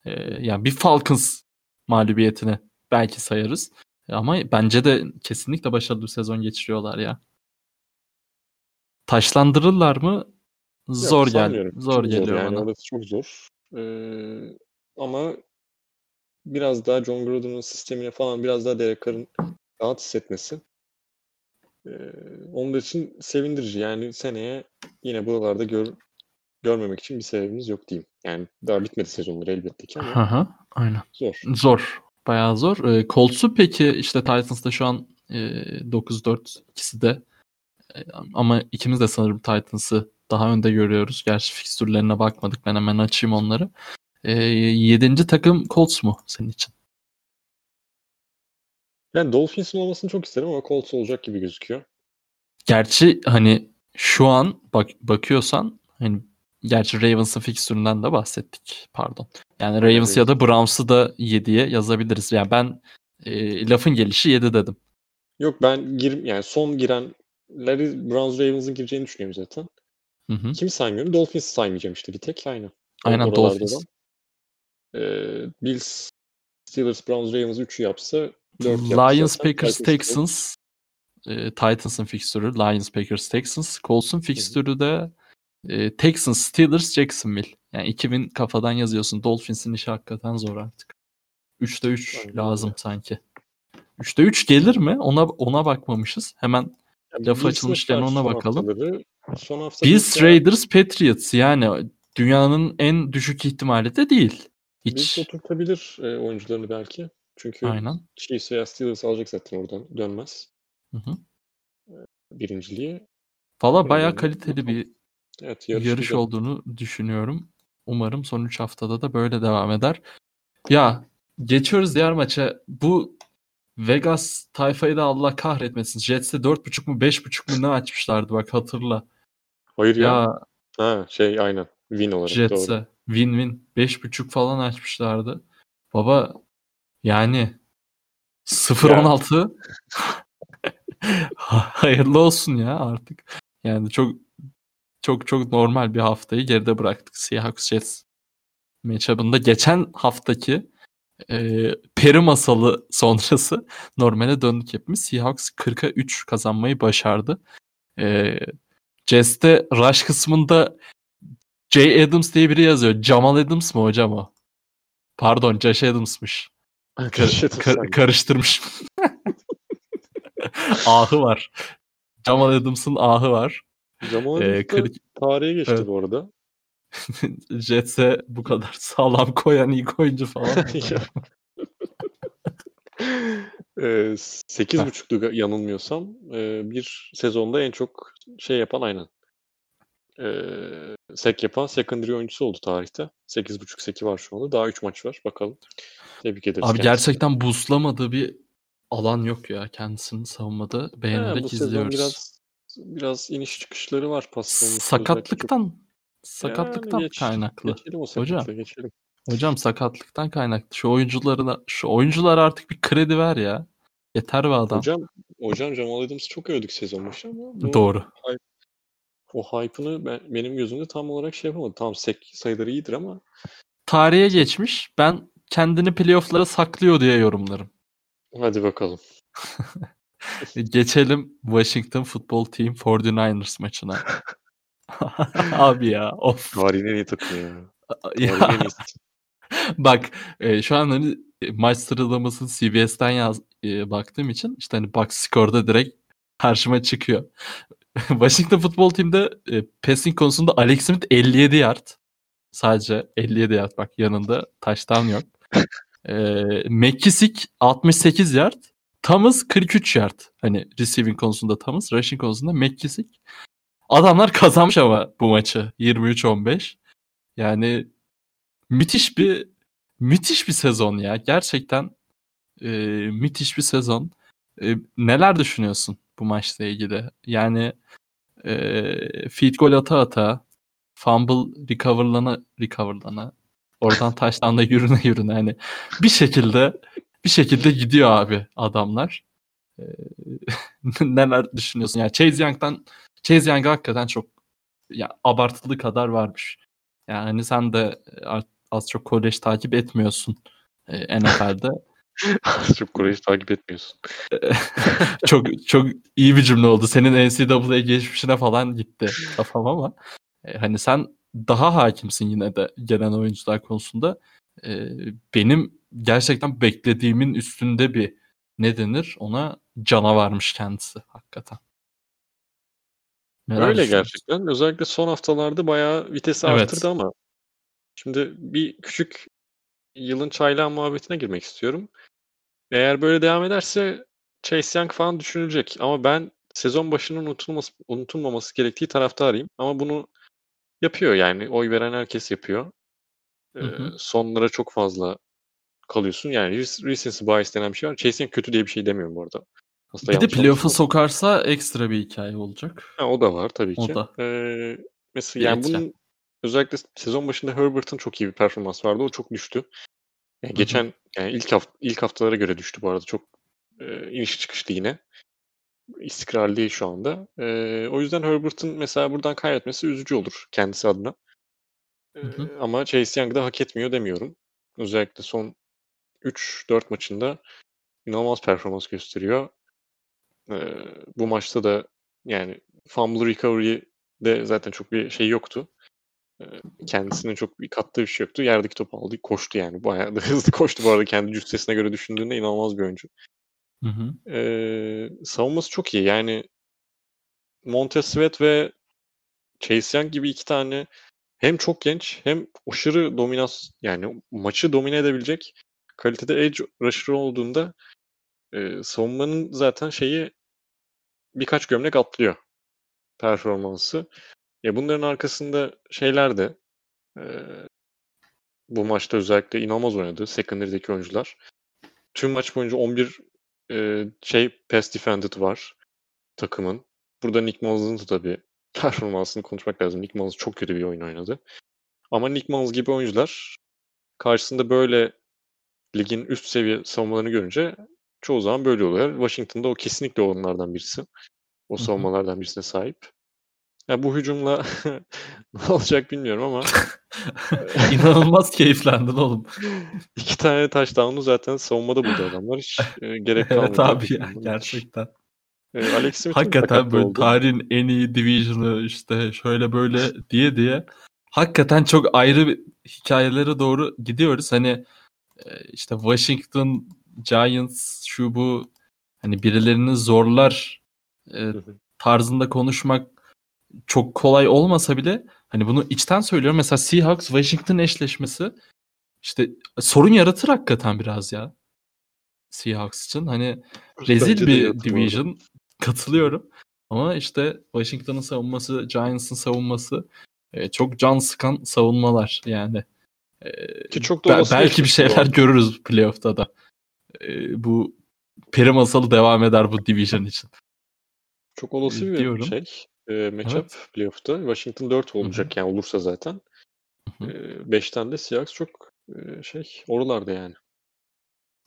e, yani bir Falcons mağlubiyetini belki sayarız. Ama bence de kesinlikle başarılı bir sezon geçiriyorlar ya. Taşlandırırlar mı? Zor gel sanmıyorum. zor Çok geliyor yani bana. orası çok zor. Ee, ama biraz daha John Gruden'ın sistemine falan biraz daha Derek Carr'ın rahat hissetmesi. Ee, onun için sevindirici. Yani seneye yine buralarda gör, görmemek için bir sebebimiz yok diyeyim. Yani daha bitmedi sezonları elbette ki ama hı, aynen. zor. Zor. Bayağı zor. E, Colts'u peki işte Titans'ta şu an e, 9-4 ikisi de E, ama ikimiz de sanırım Titans'ı daha önde görüyoruz. Gerçi fikstürlerine bakmadık. Ben hemen açayım onları. E, yedinci takım Colts mu senin için? Yani Dolphins'in olmasını çok isterim ama Colts olacak gibi gözüküyor. Gerçi hani şu an bak bakıyorsan hani gerçi Ravens'ın fikstüründen de bahsettik. Pardon. Yani Ravens ya da Browns'ı da 7'ye yazabiliriz. Yani ben e, lafın gelişi 7 dedim. Yok ben gir yani son girenleri Browns Ravens'ın gireceğini düşünüyorum zaten. Hı hı. Kimi saymıyorum? Dolphins'i saymayacağım işte bir tek. Aynen. O- Aynen oralarda Dolphins. Ee, Bills, Steelers, Browns, Ravens 3'ü yapsa 4 yapsa Lions, zaten Packers, Texans, e, Titans'ın fikstürü, Lions, Packers, Texans, Colts'un fikstürü de e, Texans, Steelers, Jacksonville. Yani 2000 kafadan yazıyorsun. Dolphins'in işi hakikaten zor artık. 3'te 3 Aynen lazım öyle. sanki. 3'te 3 gelir mi? Ona ona bakmamışız. Hemen Yani Bills'le açılmışken ona bakalım. haftaları, son hafta Bills, Bills'le- Raiders, Patriots yani dünyanın en düşük ihtimali de değil. Bills Hiç. oturtabilir e, oyuncularını belki. Çünkü Aynen. Chiefs veya Steelers alacak zaten oradan. Dönmez Hı hı. birinciliği. Valla bayağı kaliteli bir Evet yarış, yarış, güzel. olduğunu düşünüyorum. Umarım son 3 haftada da böyle devam eder. Ya geçiyoruz diğer maça. Bu Vegas tayfayı da Allah kahretmesin. Jets'e 4.5 mu 5.5 mu ne açmışlardı bak hatırla. Hayır ya. Ya Ha şey aynen. Win olarak doğru. Jets'e win-win 5.5 falan açmışlardı. Baba yani 0-16 hayırlı olsun ya artık. Yani çok çok çok normal bir haftayı geride bıraktık Seahawks Jets matchup'ında. Geçen haftaki e, peri masalı sonrası normale döndük hepimiz. Seahawks 40'a 3 kazanmayı başardı. E, Jets'te rush kısmında Jay Adams diye biri yazıyor. Jamal Adams mı hocam o? Pardon Josh Adams'mış. Kar- kar- karıştırmış. ahı var. Jamal Adams'ın ahı var. Jamal Ee, kırk- tarihe geçti Evet. bu arada. Jets'e bu kadar sağlam koyan ilk oyuncu falan. Ee, 8.5'tu yanılmıyorsam. Ee, bir sezonda en çok şey yapan aynen. Ee, sek yapan secondary oyuncusu oldu tarihte. 8.5 seki var şu anda. Daha 3 maç var. Bakalım. Tebrik ederiz. Abi gerçekten boostlamadığı bir alan yok ya kendisini savunmada. Beğenerek bu izliyoruz. biraz biraz iniş çıkışları var pas Sakatlıktan sakatlıktan Yani geç- kaynaklı. Geçelim o Hocam. geçelim. Hocam sakatlıktan kaynaklı. Şu oyuncularına şu oyuncular artık bir kredi ver ya. Yeter be adam. Hocam hocam Jamal Adams'ı çok övdük sezon başı ama bu Doğru. o hype'ını ben, benim gözümde tam olarak şey yapamadı. Tamam sek sayıları iyidir ama Tarihe geçmiş. Ben kendini playoff'lara saklıyor diye yorumlarım. hadi bakalım. Geçelim Washington Football Team 49ers maçına. Abi ya of. Tarihin en iyi takımı ya. Bak e, şu an hani e, maç sıralamasını CBS'ten yaz, e, baktığım için işte hani box score'da direkt karşıma çıkıyor. Washington Football Team'de e, passing konusunda Alex Smith 57 yard. Sadece 57 yard bak yanında touchdown yok. e, McKissick 68 yard. Thomas 43 yard. Hani receiving konusunda Thomas, rushing konusunda McKissick. Adamlar kazanmış ama bu maçı 23-15. Yani müthiş bir müthiş bir sezon ya. Gerçekten e, müthiş bir sezon. E, neler düşünüyorsun bu maçla ilgili? Yani e, field goal ata ata fumble recoverlana recoverlana oradan taştan da yürüne yürüne hani bir şekilde bir şekilde gidiyor abi adamlar. E, neler düşünüyorsun? Yani Chase Young'dan Chase Young hakikaten çok ya abartılı kadar varmış. Yani sen de az, az çok kolej takip etmiyorsun e, NFL'de. çok Kore'yi takip etmiyorsun. çok çok iyi bir cümle oldu. Senin NCAA geçmişine falan gitti kafam ama e, hani sen daha hakimsin yine de gelen oyuncular konusunda. E, benim gerçekten beklediğimin üstünde bir ne denir ona canavarmış kendisi hakikaten. Neler Öyle gerçekten. Özellikle son haftalarda bayağı vitesi Evet. arttırdı ama şimdi bir küçük yılın çaylağı muhabbetine girmek istiyorum. Eğer böyle devam ederse Chase Young falan düşünülecek. Ama ben sezon başının unutulması, unutulmaması gerektiği taraftarıyım. Ama bunu yapıyor yani. Oy veren herkes yapıyor. Hı sonlara çok fazla kalıyorsun. Yani rec- recency bias denen bir şey var. Chase Young kötü diye bir şey demiyorum bu arada. Aslında Bir de yanlış playoff'a anlaşılmasın. sokarsa ekstra bir hikaye olacak. Ha, o da var tabii O ki. da. Ee, mesela Bir yani etken. bunun özellikle sezon başında Herbert'ın çok iyi bir performans vardı. O çok düştü. Yani hı. geçen yani ilk hafta ilk haftalara göre düştü bu arada. Çok e, iniş çıkıştı yine. İstikrarlı değil şu anda. E, o yüzden Herbert'ın mesela buradan kaybetmesi üzücü olur kendisi adına. Hı hı. ama Chase Young da hak etmiyor demiyorum. Özellikle son 3-4 maçında inanılmaz performans gösteriyor. E, bu maçta da yani fumble recovery'de zaten çok bir şey yoktu. E, kendisinin çok bir kattığı bir şey yoktu. Yerdeki topu aldı, koştu yani. Bayağı da hızlı koştu bu arada. Kendi cüssesine göre düşündüğünde inanılmaz bir oyuncu. Hı hı. Ee, savunması çok iyi. Yani Montez Sweat ve Chase Young gibi iki tane hem çok genç hem aşırı dominans yani maçı domine edebilecek kalitede edge rusher olduğunda e, savunmanın zaten şeyi birkaç gömlek atlıyor performansı. Ya bunların arkasında şeyler de e, bu maçta özellikle inanılmaz oynadı secondary'deki oyuncular. Tüm maç boyunca 11 e, şey pass defended var takımın. Burada Nick Mullis'ın da tabii performansını konuşmak lazım. Nick Mullis çok kötü bir oyun oynadı. Ama Nick Mullis gibi oyuncular karşısında böyle ligin üst seviye savunmalarını görünce çoğu zaman böyle oluyor. Washington'da o kesinlikle onlardan birisi. O savunmalardan birisine sahip. Ya bu hücumla ne olacak bilmiyorum ama İnanılmaz keyiflendin oğlum. iki tane touchdown'u zaten savunmada buldu adamlar. Hiç e, gerek kalmadı. evet abi ya gerçekten. E, Alex Smith'in Hakikaten böyle oldu. tarihin en iyi division'ı işte şöyle böyle diye diye hakikaten çok ayrı hikayelere doğru gidiyoruz. Hani e, işte Washington Giants şu bu hani birilerini zorlar e, tarzında konuşmak çok kolay olmasa bile Hani bunu içten söylüyorum. Mesela Seahawks Washington eşleşmesi işte sorun yaratır hakikaten biraz ya. Seahawks için. Hani rezil bir division. Katılıyorum. Ama işte Washington'ın savunması, Giants'ın savunması e, çok can sıkan savunmalar yani. E, Ki çok da belki bir şeyler arada. görürüz playoff'ta da. E, bu peri masalı devam eder bu division için. Çok olası bir Diyorum. şey. E, matchup Evet. playoff'ta. Washington 4 olacak yani olursa zaten. Hı hı. 5'ten de Seahawks çok e, şey oralarda yani.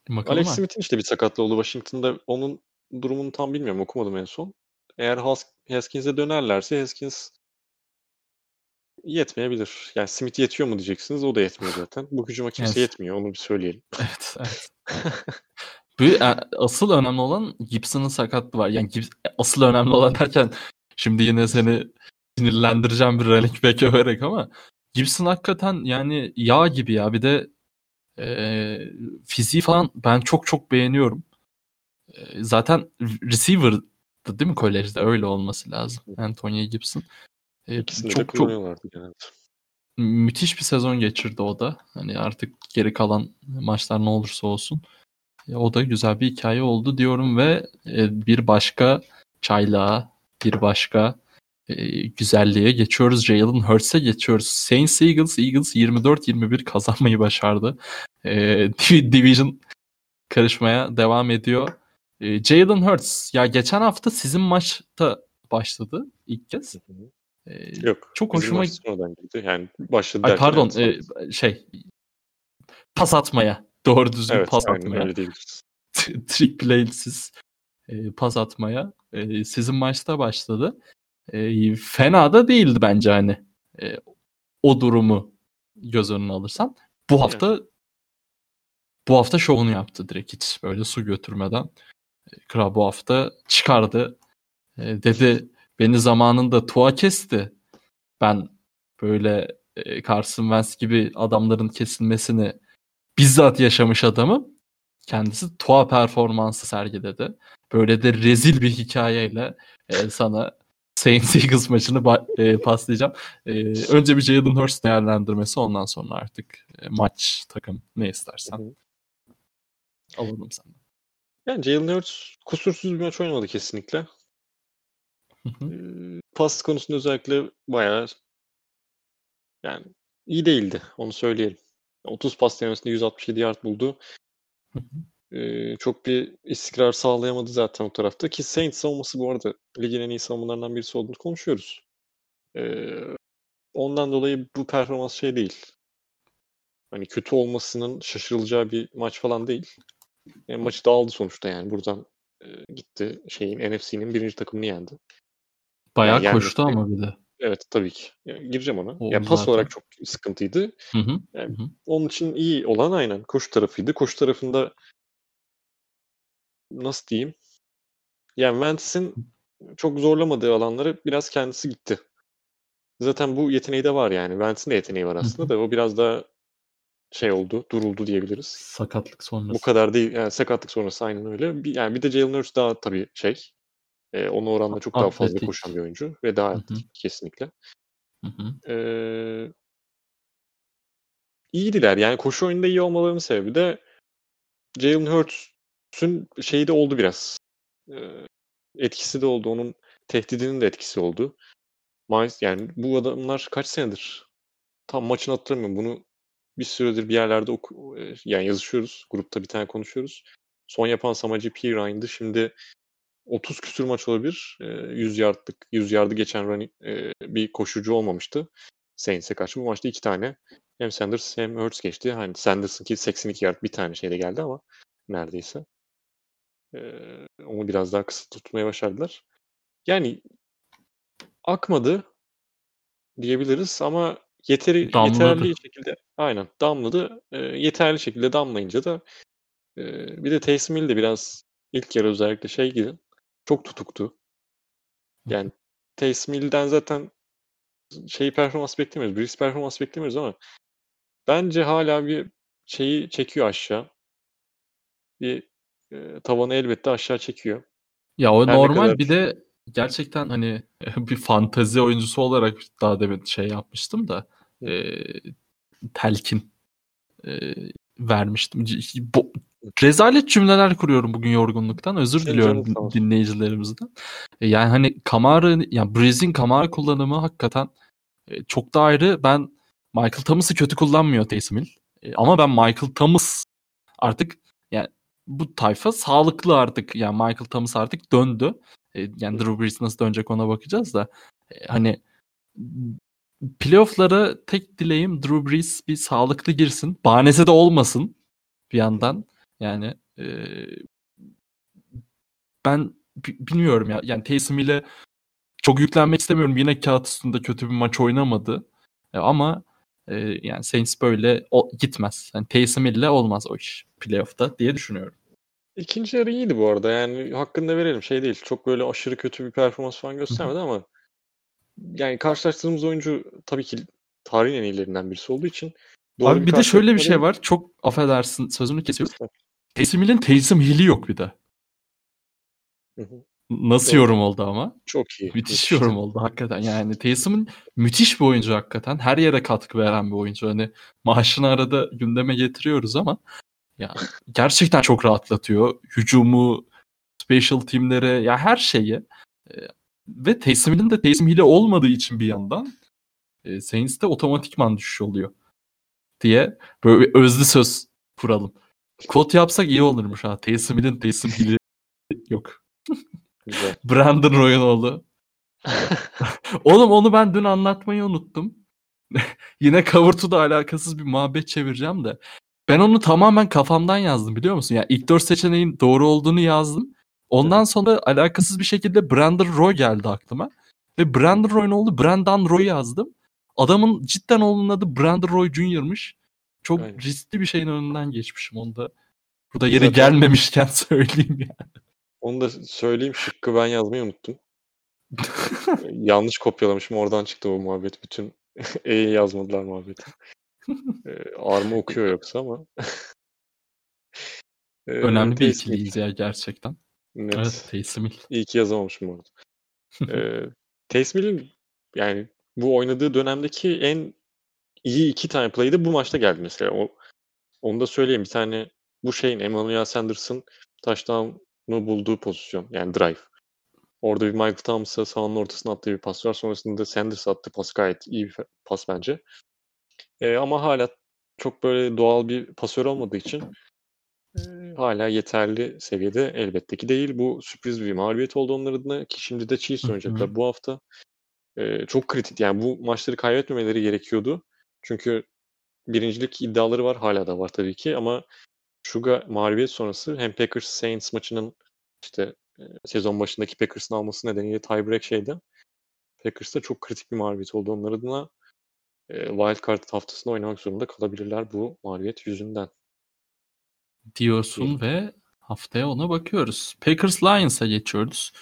Bakalım Alex. Smith'in işte bir sakatlığı oldu Washington'da. Onun durumunu tam bilmiyorum. Okumadım en son. Eğer Has- Haskins'e dönerlerse Haskins yetmeyebilir. Yani Smith yetiyor mu diyeceksiniz. O da yetmiyor zaten. Bu hücuma kimse Evet. yetmiyor. Onu bir söyleyelim. Evet, evet. E, asıl önemli olan Gibson'ın sakatlığı var. Yani Gibbs, asıl önemli olan derken şimdi yine seni sinirlendireceğim bir running back överek ama Gibson hakikaten yani yağ gibi ya. Bir de e, fiziği falan ben çok çok beğeniyorum. E, zaten receiver'dı değil mi kolejde? Öyle olması lazım. Antonio Gibson. E, İkisini de çok çok kullanıyorlardı genelde. müthiş bir sezon geçirdi o da. Hani artık geri kalan maçlar ne olursa olsun. O da güzel bir hikaye oldu diyorum ve e, bir başka çaylağa, bir başka e, güzelliğe geçiyoruz. Jalen Hurts'e geçiyoruz. Saints Eagles, Eagles 24-21 kazanmayı başardı. E, div- Division karışmaya devam ediyor. E, Jalen Hurts ya geçen hafta sizin maçta başladı ilk kez. E, Yok. Çok hoşuma- girdi. Yani başladı Ay pardon evet, e, şey pas atmaya. Doğru düzgün evet pas aynen atmaya. trick play'siz e, pas atmaya e, sizin maçta başladı. E, fena da değildi bence hani e, o durumu göz önüne alırsan. Bu hafta bu hafta şovunu yaptı direkt hiç böyle su götürmeden. Kral bu hafta çıkardı. E, dedi beni zamanında tuğa kesti. Ben böyle e, Carson Wentz gibi adamların kesilmesini bizzat yaşamış adamım. Kendisi tuğa performansı sergiledi. Böyle de rezil bir hikayeyle e, sana Saints Eagles maçını e, paslayacağım. E, önce bir Jalen Hurts değerlendirmesi ondan sonra artık e, maç, takım ne istersen alalım senden. Yani Jalen Hurts kusursuz bir maç oynamadı kesinlikle. Ee, Pas konusunda özellikle bayağı yani iyi değildi. Onu söyleyelim. 30 pas denemesinde 167 yard buldu. Ee, çok bir istikrar sağlayamadı zaten o tarafta. Ki Saints savunması bu arada ligin en iyi savunmalarından birisi olduğunu konuşuyoruz. Ee, ondan dolayı bu performans şey değil. Hani kötü olmasının şaşırılacağı bir maç falan değil. Yani maçı da aldı sonuçta yani. Buradan e, gitti şeyin NFC'nin birinci takımını yendi. Bayağı Yani koştu ama bir de. Evet tabii ki. Yani gireceğim ona. O Yani pas zaten. olarak çok sıkıntıydı. Hı hı. Yani Hı hı. onun için iyi olan aynen koşu tarafıydı. Koşu tarafında nasıl diyeyim? Yani Wentz'in çok zorlamadığı alanları biraz kendisi gitti. Zaten bu yeteneği de var yani. Wentz'in de yeteneği var aslında da o biraz daha şey oldu, duruldu diyebiliriz. Sakatlık sonrası. Bu kadar değil. Yani sakatlık sonrası aynen öyle. Bir, yani bir de Jalen Hurts daha tabii şey. E, ona oranla çok daha fazla koşan bir oyuncu ve daha atletik kesinlikle. Hı hı. Ee, iyiydiler. Yani koşu oyununda iyi olmalarının sebebi de Jalen Hurts'ün şeyi de oldu biraz. Ee, etkisi de oldu. Onun tehdidinin de etkisi oldu. Yani bu adamlar kaç senedir? Tam maçını hatırlamıyorum. Bunu bir süredir bir yerlerde oku, e, yani yazışıyoruz. Grupta bir tane konuşuyoruz. Son yapan Samaji P. Ryan'dı. Şimdi 30 küsür maç olabilir. Ee, 100 yardlık, 100 yardı geçen running, e, bir koşucu olmamıştı. Saints'e karşı. Bu maçta iki tane hem Sanders hem Hurts geçti. Hani Sanders'ınki 82 yard bir tane şeyle geldi ama neredeyse. Onu biraz daha kısa tutmaya başardılar. Yani akmadı diyebiliriz ama yeteri Damladı. yeterli şekilde aynen damladı. Ee, yeterli şekilde damlayınca da e, bir de Taysom de biraz ilk yarı özellikle şey gibi çok tutuktu. Yani Taysom Hill'den zaten şey performans beklemiyoruz. Breeze performans beklemiyoruz ama bence hala bir şeyi çekiyor aşağı. Bir e, tavanı elbette aşağı çekiyor. Ya o Her normal kadar- bir de gerçekten hani bir fantazi oyuncusu olarak daha demin şey yapmıştım da e, telkin e, vermiştim. Bu, rezalet cümleler kuruyorum bugün yorgunluktan. Özür Senin diliyorum olsun. dinleyicilerimizden. E, yani hani Kamara, yani Breeze'in Kamara kullanımı hakikaten e, çok da ayrı. Ben Michael Thomas'ı kötü kullanmıyor Taysom. E, ama ben Michael Thomas artık yani bu tayfa sağlıklı artık. Yani Michael Thomas artık döndü. E, yani Drew Brees nasıl dönecek ona bakacağız da. E, hani playoff'lara tek dileğim Drew Brees bir sağlıklı girsin. Bahanesi de olmasın bir yandan. Yani e, ben bi- bilmiyorum ya. Yani Taysom ile çok yüklenmek istemiyorum. Yine kağıt üstünde kötü bir maç oynamadı. E, ama e, yani Saints böyle o, gitmez. Yani Taysom ile olmaz o iş playoff'ta diye düşünüyorum. İkinci yarı iyiydi bu arada. Yani hakkını da verelim. Şey değil. Çok böyle aşırı kötü bir performans falan göstermedi ama yani karşılaştırdığımız oyuncu tabii ki tarihin en iyilerinden birisi olduğu için doğru Abi bir de şöyle bir şey var. Çok affedersin sözünü kesiyorum. Taysom Hill'in Taysom Hill'i yok bir de. Nasıl Doğru. yorum oldu ama? Çok iyi. Müthiş Müthişti. yorum oldu hakikaten. Yani Taysom'un müthiş bir oyuncu hakikaten. Her yere katkı veren bir oyuncu. Hani maaşını arada gündeme getiriyoruz ama ya gerçekten çok rahatlatıyor. Hücumu, special teamlere ya her şeyi. E, ve Taysom'un de Taysom hile olmadığı için bir yandan e, Saints'te otomatikman düşüş oluyor diye böyle bir özlü söz kuralım. Kod yapsak iyi olurmuş ha. Taysom Hill'in Taysom hili yok. Güzel. Brandon Royanoğlu. Oğlum onu ben dün anlatmayı unuttum. Yine cover to'da alakasız bir muhabbet çevireceğim de. Ben onu tamamen kafamdan yazdım biliyor musun? Yani ilk dört seçeneğin doğru olduğunu yazdım. Ondan sonra alakasız bir şekilde Brandon Roy geldi aklıma. Ve Brandon Roy'un oğlu Brandon Roy yazdım. Adamın cidden oğlunun adı Brandon Roy Jr.'mış. Çok Aynen. riskli bir şeyin önünden geçmişim. Onu da burada yeri Zaten- gelmemişken söyleyeyim ya. Onu da söyleyeyim. Şıkkı ben yazmayı unuttum. Yanlış kopyalamışım. Oradan çıktı o muhabbet. Bütün E'yi yazmadılar muhabbeti. Ee, Arma okuyor yoksa ama. Ee, Önemli bir ikiliyiz ya gerçekten. Net. Evet Taysom Hill. İyi ki yazamamışım orada. ee, Taysom Hill'in yani bu oynadığı dönemdeki en iyi iki tane play de bu maçta geldi mesela. O, onu da söyleyeyim. Bir tane bu şeyin Emmanuel Sanders'ın touchdown'u bulduğu pozisyon. Yani drive. Orada bir Michael Thomas'a sahanın ortasına attığı bir pas var. Sonrasında Sanders attığı pas gayet iyi bir pas bence. Ee, ama hala çok böyle doğal bir pasör olmadığı için e, hala yeterli seviyede elbette ki değil. Bu sürpriz bir mağlubiyet oldu onlar adına ki şimdi de Chiefs oynayacaklar bu hafta. Ee, çok kritik yani bu maçları kaybetmemeleri gerekiyordu. Çünkü birincilik iddiaları var hala da var tabii ki ama şu ga- mağlubiyet sonrası hem Packers Saints maçının işte e, sezon başındaki Packers'ın alması nedeniyle tiebreak şeyde Packers'ta çok kritik bir mağlubiyet oldu onlar adına. E, wild card haftasında oynamak zorunda kalabilirler bu mağlubiyet yüzünden. diyorsun ve haftaya ona bakıyoruz. Packers Lions'a geçiyoruz.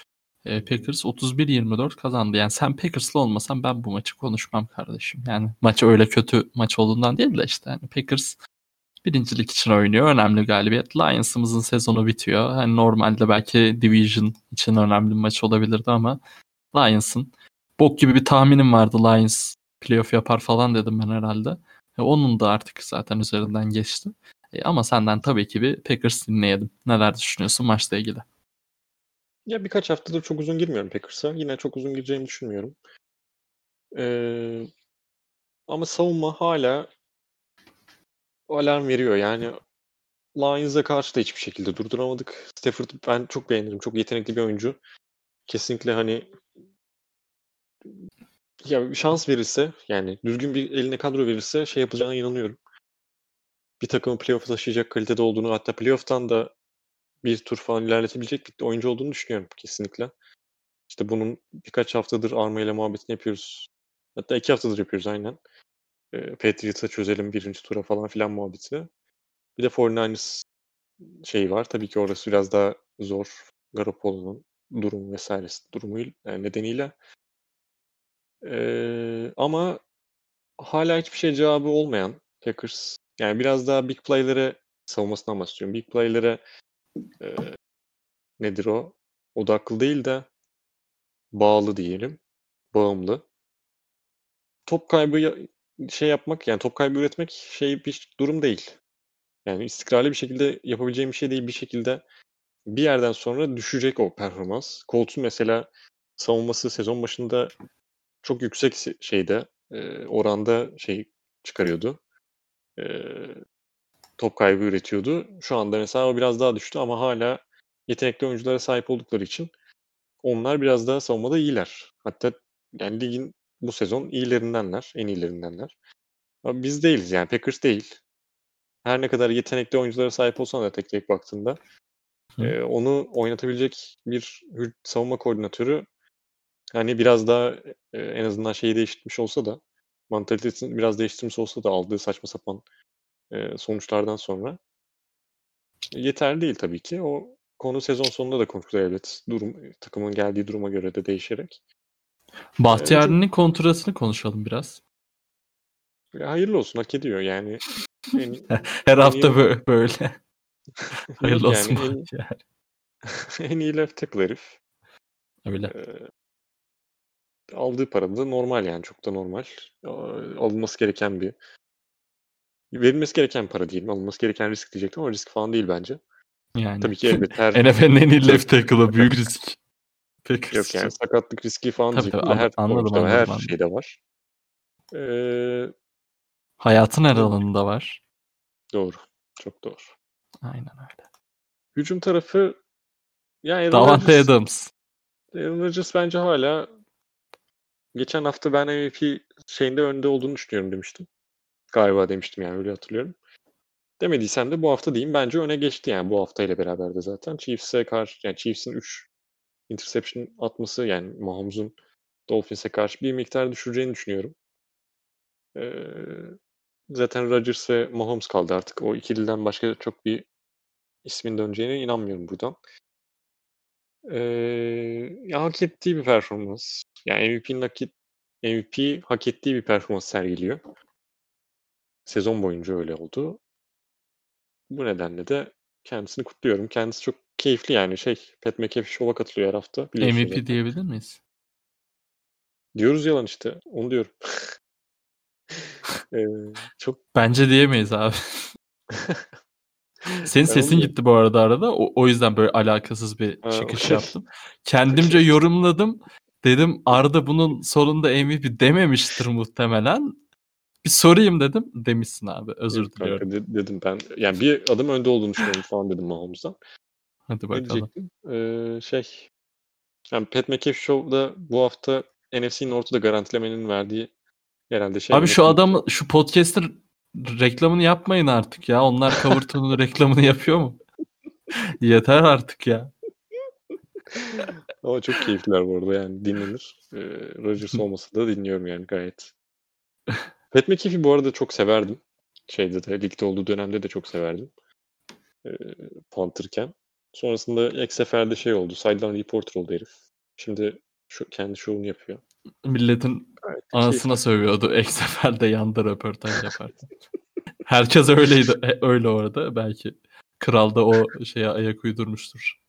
Ee, Packers 31-24 kazandı. Yani sen Packers'lı olmasan ben bu maçı konuşmam kardeşim. Yani maç öyle kötü maç olduğundan değil de işte yani Packers birincilik için oynuyor. Önemli galibiyet. Lions'ımızın sezonu bitiyor. Hani normalde belki Division için önemli bir maç olabilirdi ama Lions'ın bok gibi bir tahminim vardı Lions playoff yapar falan dedim ben herhalde. E, onun da artık zaten üzerinden geçti. E, ama senden tabii ki bir Packers dinleyelim. Neler düşünüyorsun maçla ilgili? Ya birkaç haftadır çok uzun girmiyorum Packers'a. Yine çok uzun gireceğimi düşünmüyorum. Ee, ama savunma hala alarm veriyor. Yani Lions'a karşı da hiçbir şekilde durduramadık. Stafford'ı ben çok beğenirim. Çok yetenekli bir oyuncu. Kesinlikle hani ya şans verirse yani düzgün bir eline kadro verirse şey yapacağına inanıyorum. Bir takımı playoff'a taşıyacak kalitede olduğunu hatta playoff'tan da bir tur falan ilerletebilecek bir oyuncu olduğunu düşünüyorum kesinlikle. İşte bunun birkaç haftadır Arma ile muhabbetini yapıyoruz. Hatta iki haftadır yapıyoruz aynen. E, Patriots'a çözelim birinci tura falan filan muhabbeti. Bir de 49ers şeyi var. Tabii ki orası biraz daha zor. Garoppolo'nun durum vesairesi durumu yani nedeniyle. Ee, ama hala hiçbir şey cevabı olmayan Packers. Yani biraz daha big play'lere savunmasından bahsediyorum. Big play'lere e, nedir o? Odaklı değil de bağlı diyelim. Bağımlı. Top kaybı şey yapmak yani top kaybı üretmek şey bir durum değil. Yani istikrarlı bir şekilde yapabileceğim bir şey değil. Bir şekilde bir yerden sonra düşecek o performans. Colts'un mesela savunması sezon başında çok yüksek se- şeyde e, oranda şey çıkarıyordu. E, top kaybı üretiyordu. Şu anda mesela o biraz daha düştü ama hala yetenekli oyunculara sahip oldukları için onlar biraz daha savunmada iyiler. Hatta yani ligin bu sezon iyilerindenler, en iyilerindenler. Ama biz değiliz yani Packers değil. Her ne kadar yetenekli oyunculara sahip olsan da tek tek baktığında Hı. e, onu oynatabilecek bir savunma koordinatörü hani biraz daha e, en azından şeyi değiştirmiş olsa da mantalitesini biraz değiştirmiş olsa da aldığı saçma sapan e, sonuçlardan sonra yeterli değil tabii ki. O konu sezon sonunda da konuşulur elbet. Durum, takımın geldiği duruma göre de değişerek. Bahtiyar'ın kontratını konuşalım biraz. Ya hayırlı olsun hak ediyor yani. En, Her hafta iyi- bö- böyle. Hayırlı Yok olsun yani en, en iyi left tackle herif. Öyle. Ee, aldığı para da normal yani çok da normal. Alınması gereken bir verilmesi gereken para diyelim. Alınması gereken risk diyecektim ama risk falan değil bence. Yani. Tabii ki elbet her NFL'in en iyi left tackle'ı büyük risk. Packers yok yani sakatlık riski falan Tabii, diyecektim tabii, her anladım, anladım, her anladım. şeyde var. Ee, Hayatın her alanında var. doğru. Çok doğru. Aynen öyle. Hücum tarafı yani Davante Adams. Aaron Rodgers bence hala geçen hafta ben MVP şeyinde önde olduğunu düşünüyorum demiştim. Galiba demiştim yani öyle hatırlıyorum. Demediysem de bu hafta diyeyim. Bence öne geçti yani bu haftayla beraber de zaten. Chiefs'e karşı yani Chiefs'in 3 interception atması yani Mahomes'un Dolphins'e karşı bir miktar düşüreceğini düşünüyorum. Ee, zaten Rodgers ve Mahomes kaldı artık. O ikiliden başka çok bir ismin döneceğine inanmıyorum buradan. Ee, ya hak ettiği bir performans. Yani MVP'nin hak, et- MVP hak ettiği bir performans sergiliyor. Sezon boyunca öyle oldu. Bu nedenle de kendisini kutluyorum. Kendisi çok keyifli yani şey. Pat McAfee Show'a katılıyor her hafta. MVP zaten. diyebilir miyiz? Diyoruz yalan işte. Onu diyorum. Ee, çok Bence diyemeyiz abi. Senin sesin gitti bu arada arada. O, o yüzden böyle alakasız bir Ha, çıkış okey. yaptım. Kendimce yorumladım. Dedim Arda bunun sonunda MVP dememiştir muhtemelen. Bir sorayım dedim. Demişsin abi. Özür Yok diliyorum. kanka, de- dedim ben. Yani bir adım önde olduğunu düşünüyorum falan dedim Mahomes'dan. Hadi Ne bakalım. diyecektim? Ee, şey. Yani Pat McAfee Show'da bu hafta NFC'nin ortada garantilemenin verdiği herhalde şey. Abi şu adamı şu podcast'ın reklamını yapmayın artık ya. Onlar Coverton'un reklamını yapıyor mu? Yeter artık ya. Ama çok keyifliler bu arada yani dinlenir. Ee, Rodgers olmasa da dinliyorum yani gayet. Pat McAfee bu arada çok severdim. Şeyde de ligde olduğu dönemde de çok severdim. Ee, Panther'ken. Sonrasında ek seferde şey oldu. Sideline reporter oldu herif. Şimdi şu, kendi şovunu yapıyor. Milletin Gayet de anasına sövüyordu. Ek seferde yanda röportaj yaparken. Herkes öyleydi. e, Öyle orada. Belki kral da o şeye ayak uydurmuştur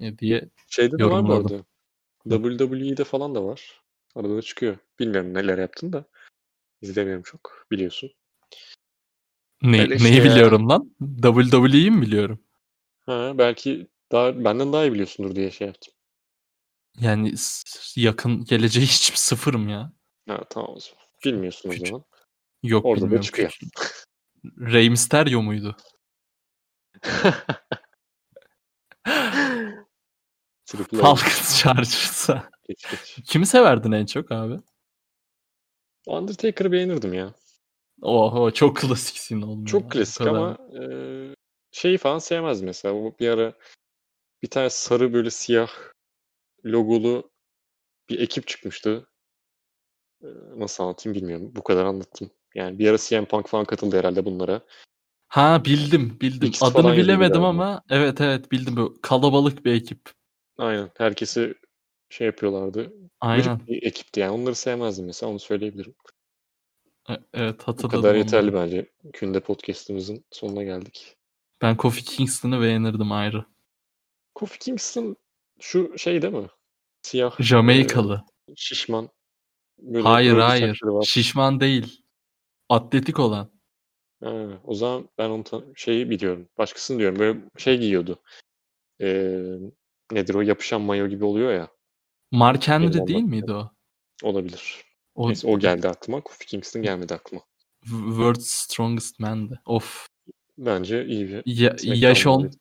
e, diye. Şeyde de var bu arada. WWE'de falan da var. Arada da çıkıyor. Bilmiyorum neler yaptın da. İzlemiyorum çok. Biliyorsun. Ne, Öyle işte neyi ya. biliyorum lan? WWE'yi mi biliyorum? Ha, belki daha benden daha iyi biliyorsundur diye şey yaptım. Yani yakın geleceği hiç sıfırım ya. Ha, tamam o zaman. Bilmiyorsun o Küçük. zaman. Yok Orada da bilmiyorum. çıkıyor. Rey Mysterio muydu? Falcons Chargers'a. Geç geç. Kimi severdin en çok abi? Undertaker'ı beğenirdim ya. Oho çok klasiksin oğlum. ya. Çok Bu klasik ama e, şeyi falan sevmez mesela. O bir ara bir tane sarı böyle siyah logolu bir ekip çıkmıştı. Nasıl anlatayım bilmiyorum. Bu kadar anlattım. Yani bir ara CM Punk falan katıldı herhalde bunlara. Ha bildim bildim. X Adını bilemedim ama evet evet bildim. Bu kalabalık bir ekip. Aynen. Herkesi şey yapıyorlardı. Aynen. Bir ekipti yani. Onları sevmezdim mesela. Onu söyleyebilirim. E- Evet Bu hatırladım. kadar onu. yeterli bence. Künde podcast'ımızın sonuna geldik. Ben Kofi Kingston'ı beğenirdim ayrı. Kofi Kingston şu şey değil mi? Siyah. Jamaikalı. E, şişman. Böyle Hayır hayır. Şişman değil. Atletik olan. Ha, o zaman ben onu şeyi biliyorum. Başkasını diyorum. Böyle şey giyiyordu. Ee, nedir o? Yapışan mayo gibi oluyor ya. Mark Henry Benim değil miydi o? Olabilir. O Neyse o geldi aklıma. Kofi Kingston gelmedi aklıma. World's Strongest Man'di. Of. Bence iyi bir Ya, muhabbeti.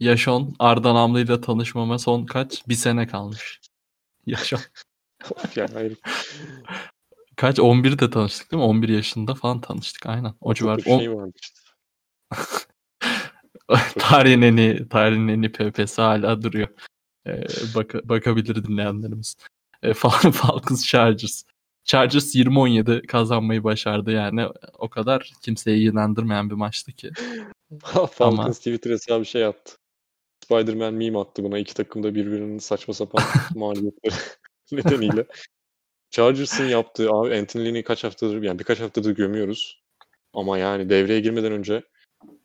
Yaşon Arda Namlı ile tanışmama son kaç? Bir sene kalmış. Yaşon. ya hayır. Kaç? 11'de tanıştık değil mi? 11 yaşında falan tanıştık. Aynen. O civar. bir şey vardı işte. tarihin en iyi, tarihin en iyi PP'si hala duruyor. Ee, baka- bakabilir dinleyenlerimiz. Ee, Fal- Falcons Chargers. Chargers 20-17 kazanmayı başardı yani. O kadar kimseyi ilgilendirmeyen bir maçtı ki. Falcons Ama- Twitter hesabı şey attı. Spider-Man meme attı buna. İki takım da birbirinin saçma sapan mağlubiyetleri nedeniyle. Chargers'ın yaptığı abi Anthony Lynn'i kaç haftadır yani birkaç haftadır gömüyoruz. Ama yani devreye girmeden önce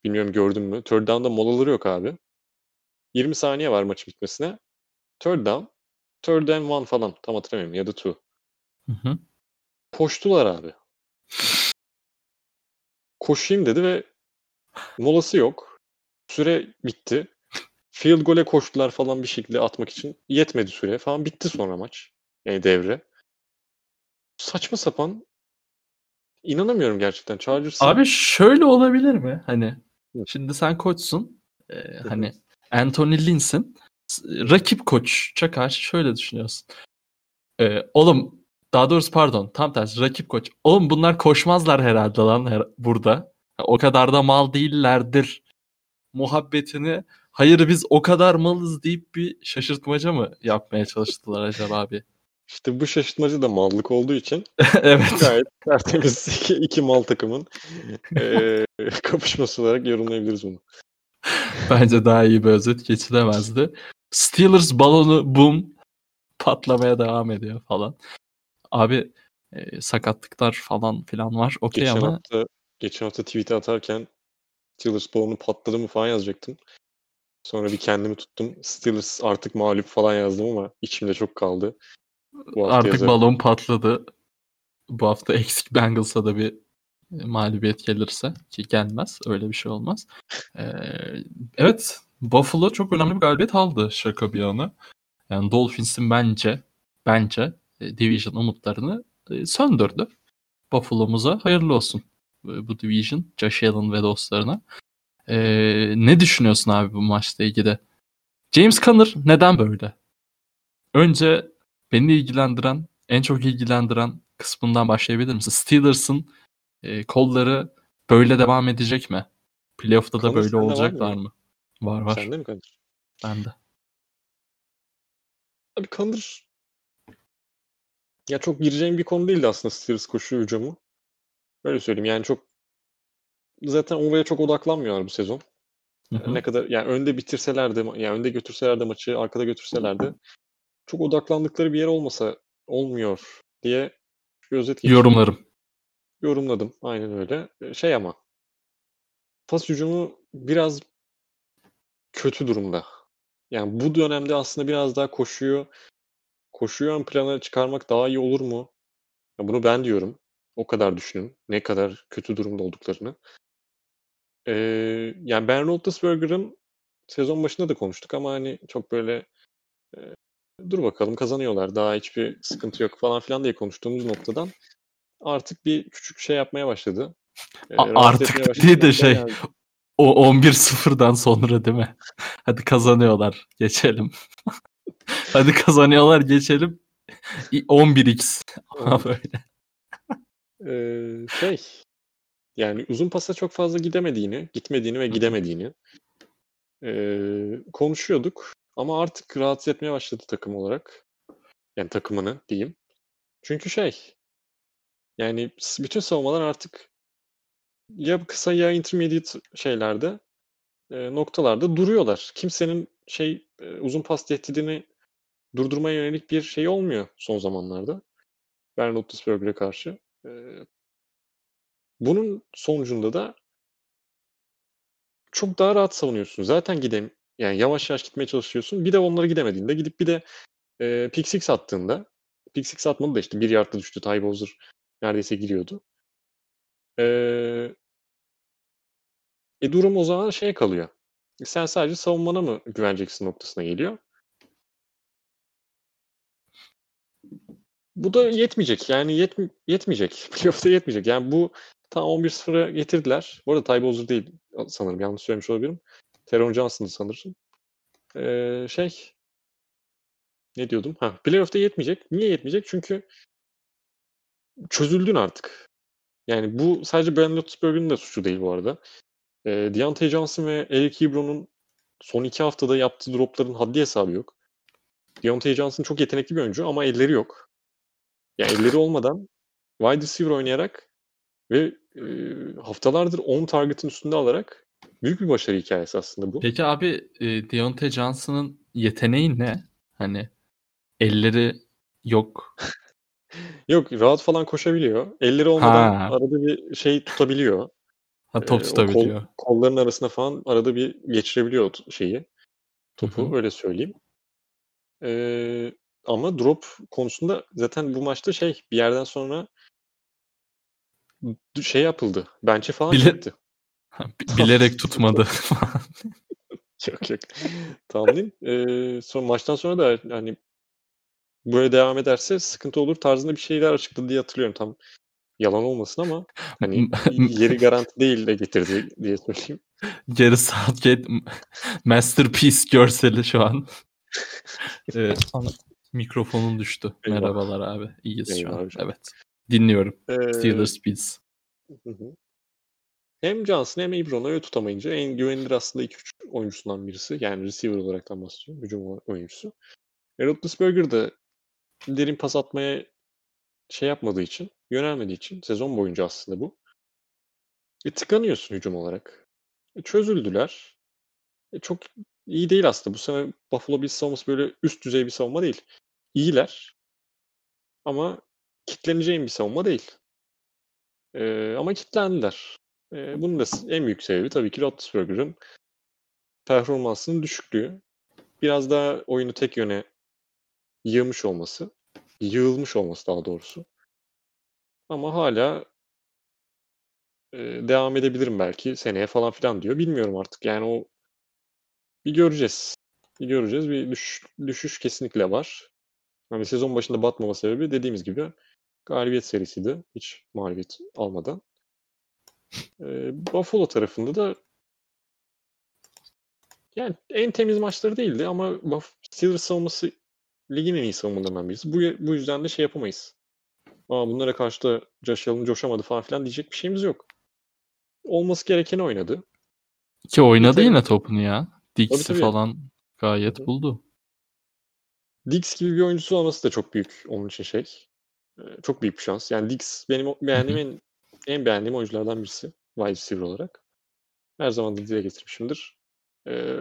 bilmiyorum gördün mü? Third down'da molaları yok abi. 20 saniye var maçın bitmesine. Third down. Third and one falan. Tam hatırlamıyorum. Ya da two. Hı hı. Koştular abi. Koşayım dedi ve molası yok. Süre bitti. Field goal'e koştular falan bir şekilde atmak için. Yetmedi süre falan. Bitti sonra maç. Yani devre. Saçma sapan. İnanamıyorum gerçekten. Chargers'ın Abi şöyle olabilir mi? Hani Hı. şimdi sen koçsun. Ee, hani Anthony Lynn'sin. S- Rakip koça karşı şöyle düşünüyorsun. Ee, oğlum daha doğrusu pardon tam tersi rakip koç. Oğlum bunlar koşmazlar herhalde lan her- burada. O kadar da mal değillerdir. Muhabbetini hayır biz o kadar malız deyip bir şaşırtmaca mı yapmaya çalıştılar acaba abi? işte bu şaşırtmacı da mallık olduğu için evet. gayet tertemiz iki, iki mal takımın eee, kapışması olarak yorumlayabiliriz bunu. Bence daha iyi bir özet geçilemezdi. Steelers balonu boom patlamaya devam ediyor falan. Abi e, sakatlıklar falan filan var. Okey ama hafta geçen hafta tweet atarken Steelers balonu patladı mı falan yazacaktım. Sonra bir kendimi tuttum. Steelers artık mağlup falan yazdım ama içimde çok kaldı. Bu artık yazarım. balon patladı. Bu hafta eksik Bengals'a da bir e, mağlubiyet gelirse ki gelmez. Öyle bir şey olmaz. Ee, evet Buffalo çok önemli bir galibiyet aldı şaka bir yana. Yani Dolphins'in bence bence e, division umutlarını e, söndürdü. Buffalo'muza hayırlı olsun bu division. Josh Allen ve dostlarına. Ee, ne düşünüyorsun abi bu maçla ilgili? James Conner neden böyle? Önce beni ilgilendiren, en çok ilgilendiren kısmından başlayabilir misin? Steelers'ın e, kolları böyle devam edecek mi? Playoff'ta da Conner böyle mı olacaklar ya? mı? Var var. Sende mi Kadir? Bende. Abi Conner ya çok gireceğim bir konu değildi aslında Steelers koşu hücumu. Böyle söyleyeyim yani çok zaten oraya çok odaklanmıyorlar bu sezon. Hı hı. Ne kadar yani önde bitirseler de yani önde götürseler de maçı arkada götürseler de çok odaklandıkları bir yer olmasa olmuyor diye özet geçeyim. Yorumlarım. Yorumladım. Aynen öyle. E, Şey ama pas hücumu biraz kötü durumda. Yani bu dönemde aslında biraz daha koşuyor. Koşuyu ön plana çıkarmak daha iyi olur mu? Ya bunu ben diyorum. O kadar düşünün. Ne kadar kötü durumda olduklarını. Ee, yani Ben Roethlisberger'ın sezon başında da konuştuk ama hani çok böyle e, dur bakalım kazanıyorlar. Daha hiçbir sıkıntı yok falan filan diye konuştuğumuz noktadan artık bir küçük şey yapmaya başladı. A- rahatsız artık başladı. değil de şey, yani- O 11-0'dan sonra değil mi? Hadi kazanıyorlar. Geçelim. Hadi kazanıyorlar geçelim. İ- 11x. Ama böyle. Ee, şey yani uzun pasa çok fazla gidemediğini, gitmediğini ve gidemediğini ee, konuşuyorduk. Ama artık rahatsız etmeye başladı takım olarak. Yani takımını diyeyim. Çünkü şey yani bütün savunmalar artık ya kısa ya intermediate şeylerde e, noktalarda duruyorlar. Kimsenin şey e, uzun pas tehdidini durdurmaya yönelik bir şey olmuyor son zamanlarda. Ben Roethlisberger'e karşı. E, bunun sonucunda da çok daha rahat savunuyorsun. Zaten gidem yani yavaş yavaş gitmeye çalışıyorsun. Bir de onlara gidemediğinde gidip bir de E, pick six attığında pick six atmadı da işte bir yardta düştü. Ty Bowser neredeyse giriyordu. E, e durum o zaman şey kalıyor. Sen sadece savunmana mı güveneceksin noktasına geliyor. Bu da yetmeyecek. Yani yet, yetmeyecek. Playoff'ta yetmeyecek. Yani bu tam 11-0'a getirdiler. Bu arada Ty Bowser değil sanırım. Yanlış söylemiş olabilirim. Teron Johnson'dı sanırım. Ee, şey ne diyordum? Ha, playoff'ta yetmeyecek. Niye yetmeyecek? Çünkü çözüldün artık. Yani bu sadece Ben Roethlisberger'ın da suçu değil bu arada. E, Deontay Johnson ve Eric Ebron'un son iki haftada yaptığı dropların haddi hesabı yok. Deontay Johnson çok yetenekli bir oyuncu ama elleri yok. Yani elleri olmadan wide receiver oynayarak ve e, haftalardır 10 target'ın üstünde alarak büyük bir başarı hikayesi aslında bu. Peki abi e, Deontay Johnson'ın yeteneği ne? Hani elleri yok. yok rahat falan koşabiliyor. Elleri olmadan ha. arada bir şey tutabiliyor. Ha, top tutabiliyor. Kol, kolların arasına falan arada bir geçirebiliyor şeyi. Topu Hı-hı. öyle söyleyeyim. Ee, ama drop konusunda zaten bu maçta şey bir yerden sonra şey yapıldı. Bench'e falan Bile... çıktı. Bilerek tutmadı. yok yok. Tamam Ee, son maçtan sonra da hani böyle devam ederse sıkıntı olur tarzında bir şeyler açıkladı diye hatırlıyorum. Tam yalan olmasın ama hani yeri garanti değil de getirdi diye söyleyeyim. Geri Southgate Masterpiece görseli şu an. evet, mikrofonun düştü. Eyvah. Merhabalar abi. İyiyiz Eyvah şu an. Abi. Evet. Dinliyorum. Ee, Steelers biz. Hem Johnson hem Ebron'u öyle tutamayınca en güvenilir aslında 2-3 oyuncusundan birisi. Yani receiver olaraktan bahsediyorum. Hücum oyuncusu. E, Roethlisberger de derin pas atmaya şey yapmadığı için, yönelmediği için sezon boyunca aslında bu. E, tıkanıyorsun hücum olarak. E, çözüldüler. E, çok iyi değil aslında. Bu sene Buffalo Bills savunması böyle üst düzey bir savunma değil. İyiler. Ama kitleneceğin bir savunma değil. E, ama kitlendiler. E, bunun da en büyük sebebi tabii ki Roethlisberger'ın performansının düşüklüğü. Biraz daha oyunu tek yöne yığmış olması. Yığılmış olması daha doğrusu. Ama hala e, devam edebilirim belki seneye falan filan diyor. Bilmiyorum artık. Yani o bir göreceğiz. Bir göreceğiz. Bir düş, düşüş kesinlikle var. Yani sezon başında batmama sebebi dediğimiz gibi galibiyet serisiydi. Hiç mağlubiyet almadan. E, Buffalo tarafında da yani en temiz maçları değildi ama Steelers savunması ligin en iyi savunmalarından birisi. Bu, bu yüzden de şey yapamayız. Aa, bunlara karşı da Josh Allen coşamadı falan filan diyecek bir şeyimiz yok. Olması gerekeni oynadı. Ki oynadı yine topunu ya. Dix'i falan gayet buldu. Dix gibi bir oyuncusu olması da çok büyük onun için şey. Çok büyük bir şans. Yani Dix benim beğendiğim en, en beğendiğim oyunculardan birisi. Wide receiver olarak. Her zaman da dile getirmişimdir. Ee,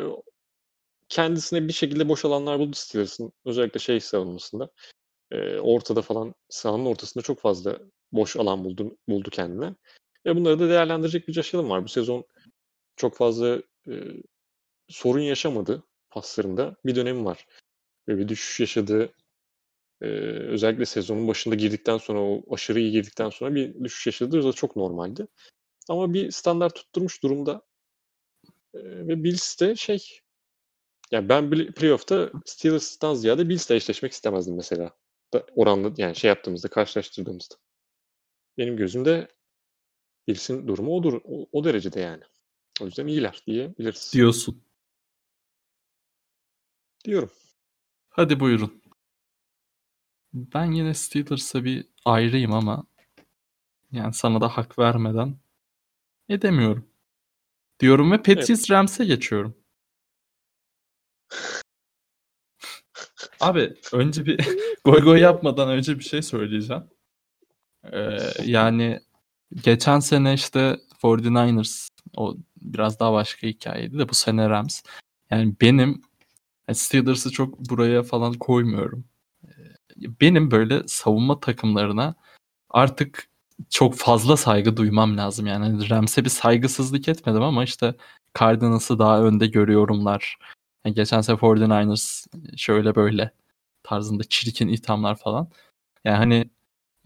kendisine bir şekilde boş alanlar buldu Steelers'ın. Özellikle şey savunmasında. E, ortada falan sahanın ortasında çok fazla boş alan buldu, buldu kendine. Ve bunları da değerlendirecek bir Josh var. Bu sezon çok fazla e, sorun yaşamadı paslarında. Bir dönemi var. Ve bir düşüş yaşadığı e, özellikle sezonun başında girdikten sonra o aşırı iyi girdikten sonra bir düşüş yaşadı. O da çok normaldi. Ama bir standart tutturmuş durumda. E, ve Bills de şey yani ben playoff'ta Steelers'tan ziyade Bills'le eşleşmek istemezdim mesela. Oranlı yani şey yaptığımızda, karşılaştırdığımızda. Benim gözümde Bills'in durumu odur, o, o derecede yani. O yüzden iyiler diyebiliriz. Diyorsun. Diyorum. Hadi buyurun. Ben yine Steelers'a bir ayrıyım ama yani sana da hak vermeden edemiyorum. Diyorum ve Patriots evet. Rams'e geçiyorum. Abi önce bir goy goy yapmadan önce bir şey söyleyeceğim. Ee, yani geçen sene işte 49ers o biraz daha başka hikayeydi de bu sene Rams. Yani benim Steelers'ı çok buraya falan koymuyorum. Benim böyle savunma takımlarına artık çok fazla saygı duymam lazım. Yani hani Rams'e bir saygısızlık etmedim ama işte Cardinals'ı daha önde görüyorumlar. Yani geçen sene 49ers şöyle böyle tarzında çirkin ithamlar falan. Yani hani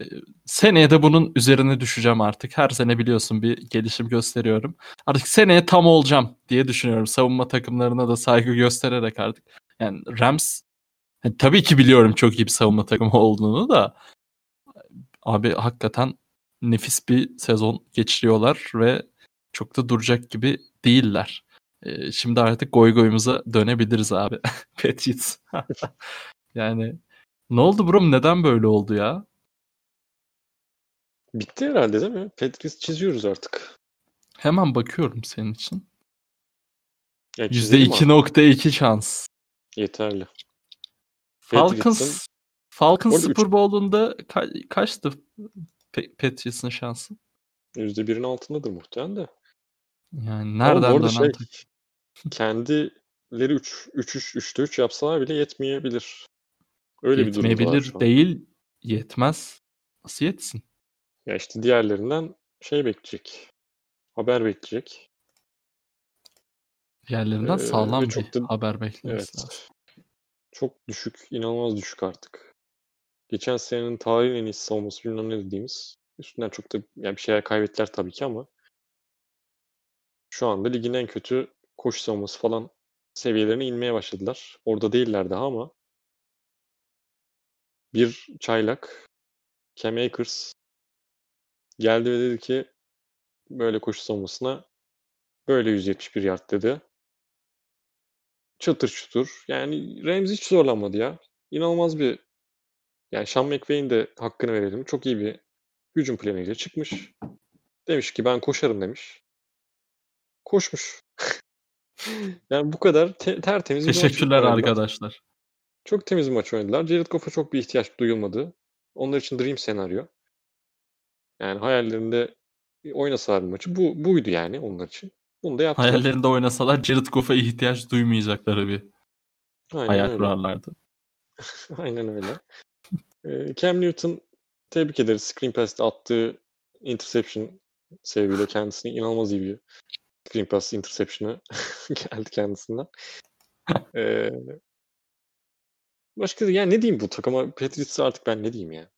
e, seneye de bunun üzerine düşeceğim artık. Her sene biliyorsun bir gelişim gösteriyorum. Artık seneye tam olacağım diye düşünüyorum. Savunma takımlarına da saygı göstererek artık. Yani Rams yani tabii ki biliyorum çok iyi bir savunma takımı olduğunu da abi hakikaten nefis bir sezon geçiriyorlar ve çok da duracak gibi değiller. Ee, şimdi artık goy goyumuza dönebiliriz abi. Patriots. yani ne oldu bro? Neden böyle oldu ya? Bitti herhalde değil mi? Patriots çiziyoruz artık. Hemen bakıyorum senin için. Ya çizelim abi. %2.2 şans. Yeterli. Falcons Falcons Super Bowl'unda ka- kaçtı Pa- Patriots'ın şansı? %1'in altındadır muhtemelen de. Yani nereden dönen şey, kendileri 3 3 3 3'te 3 yapsalar bile yetmeyebilir. Öyle bir durumda var yetmeyebilir değil yetmez. Nasıl yetsin? Ya işte diğerlerinden şey bekleyecek. Haber bekleyecek. Diğerlerinden Ee, sağlam bir da- haber beklemesi Evet. lazım. Çok düşük, inanılmaz düşük artık. Geçen senenin tarihin en iyisi savunması bilmem ne dediğimiz. Üstünden çok da yani bir şeyler kaybettiler tabii ki ama şu anda ligin en kötü koşu savunması falan seviyelerine inmeye başladılar. Orada değiller daha ama bir çaylak Cam Akers geldi ve dedi ki böyle koşu savunmasına böyle 171 yard dedi. Çatır çutur. Yani Rams hiç zorlanmadı ya. İnanılmaz bir yani Sean McVay'in de hakkını verelim. Çok iyi bir hücum planıyla çıkmış. Demiş ki ben koşarım demiş. Koşmuş. yani bu kadar te- tertemiz bir Teşekkürler oynadılar. arkadaşlar. Çok temiz bir maç oynadılar. Jared Goff'a çok bir ihtiyaç duyulmadı. Onlar için dream senaryo. Yani hayallerinde oynasalar bir maçı bu buydu yani onlar için. Bunu da yaptılar. Hayallerinde oynasalar Jared Goff'a ihtiyaç duymayacakları bir Aynen öyle. kurarlardı. Aynen öyle. Ee, Cam Newton tebrik ederiz. Screen Pass'te attığı interception sebebiyle kendisine inanılmaz iyi bir screen pass interception'ı geldi kendisinden. Ee, başka yani ne diyeyim bu takıma Patriots'a artık ben ne diyeyim ya.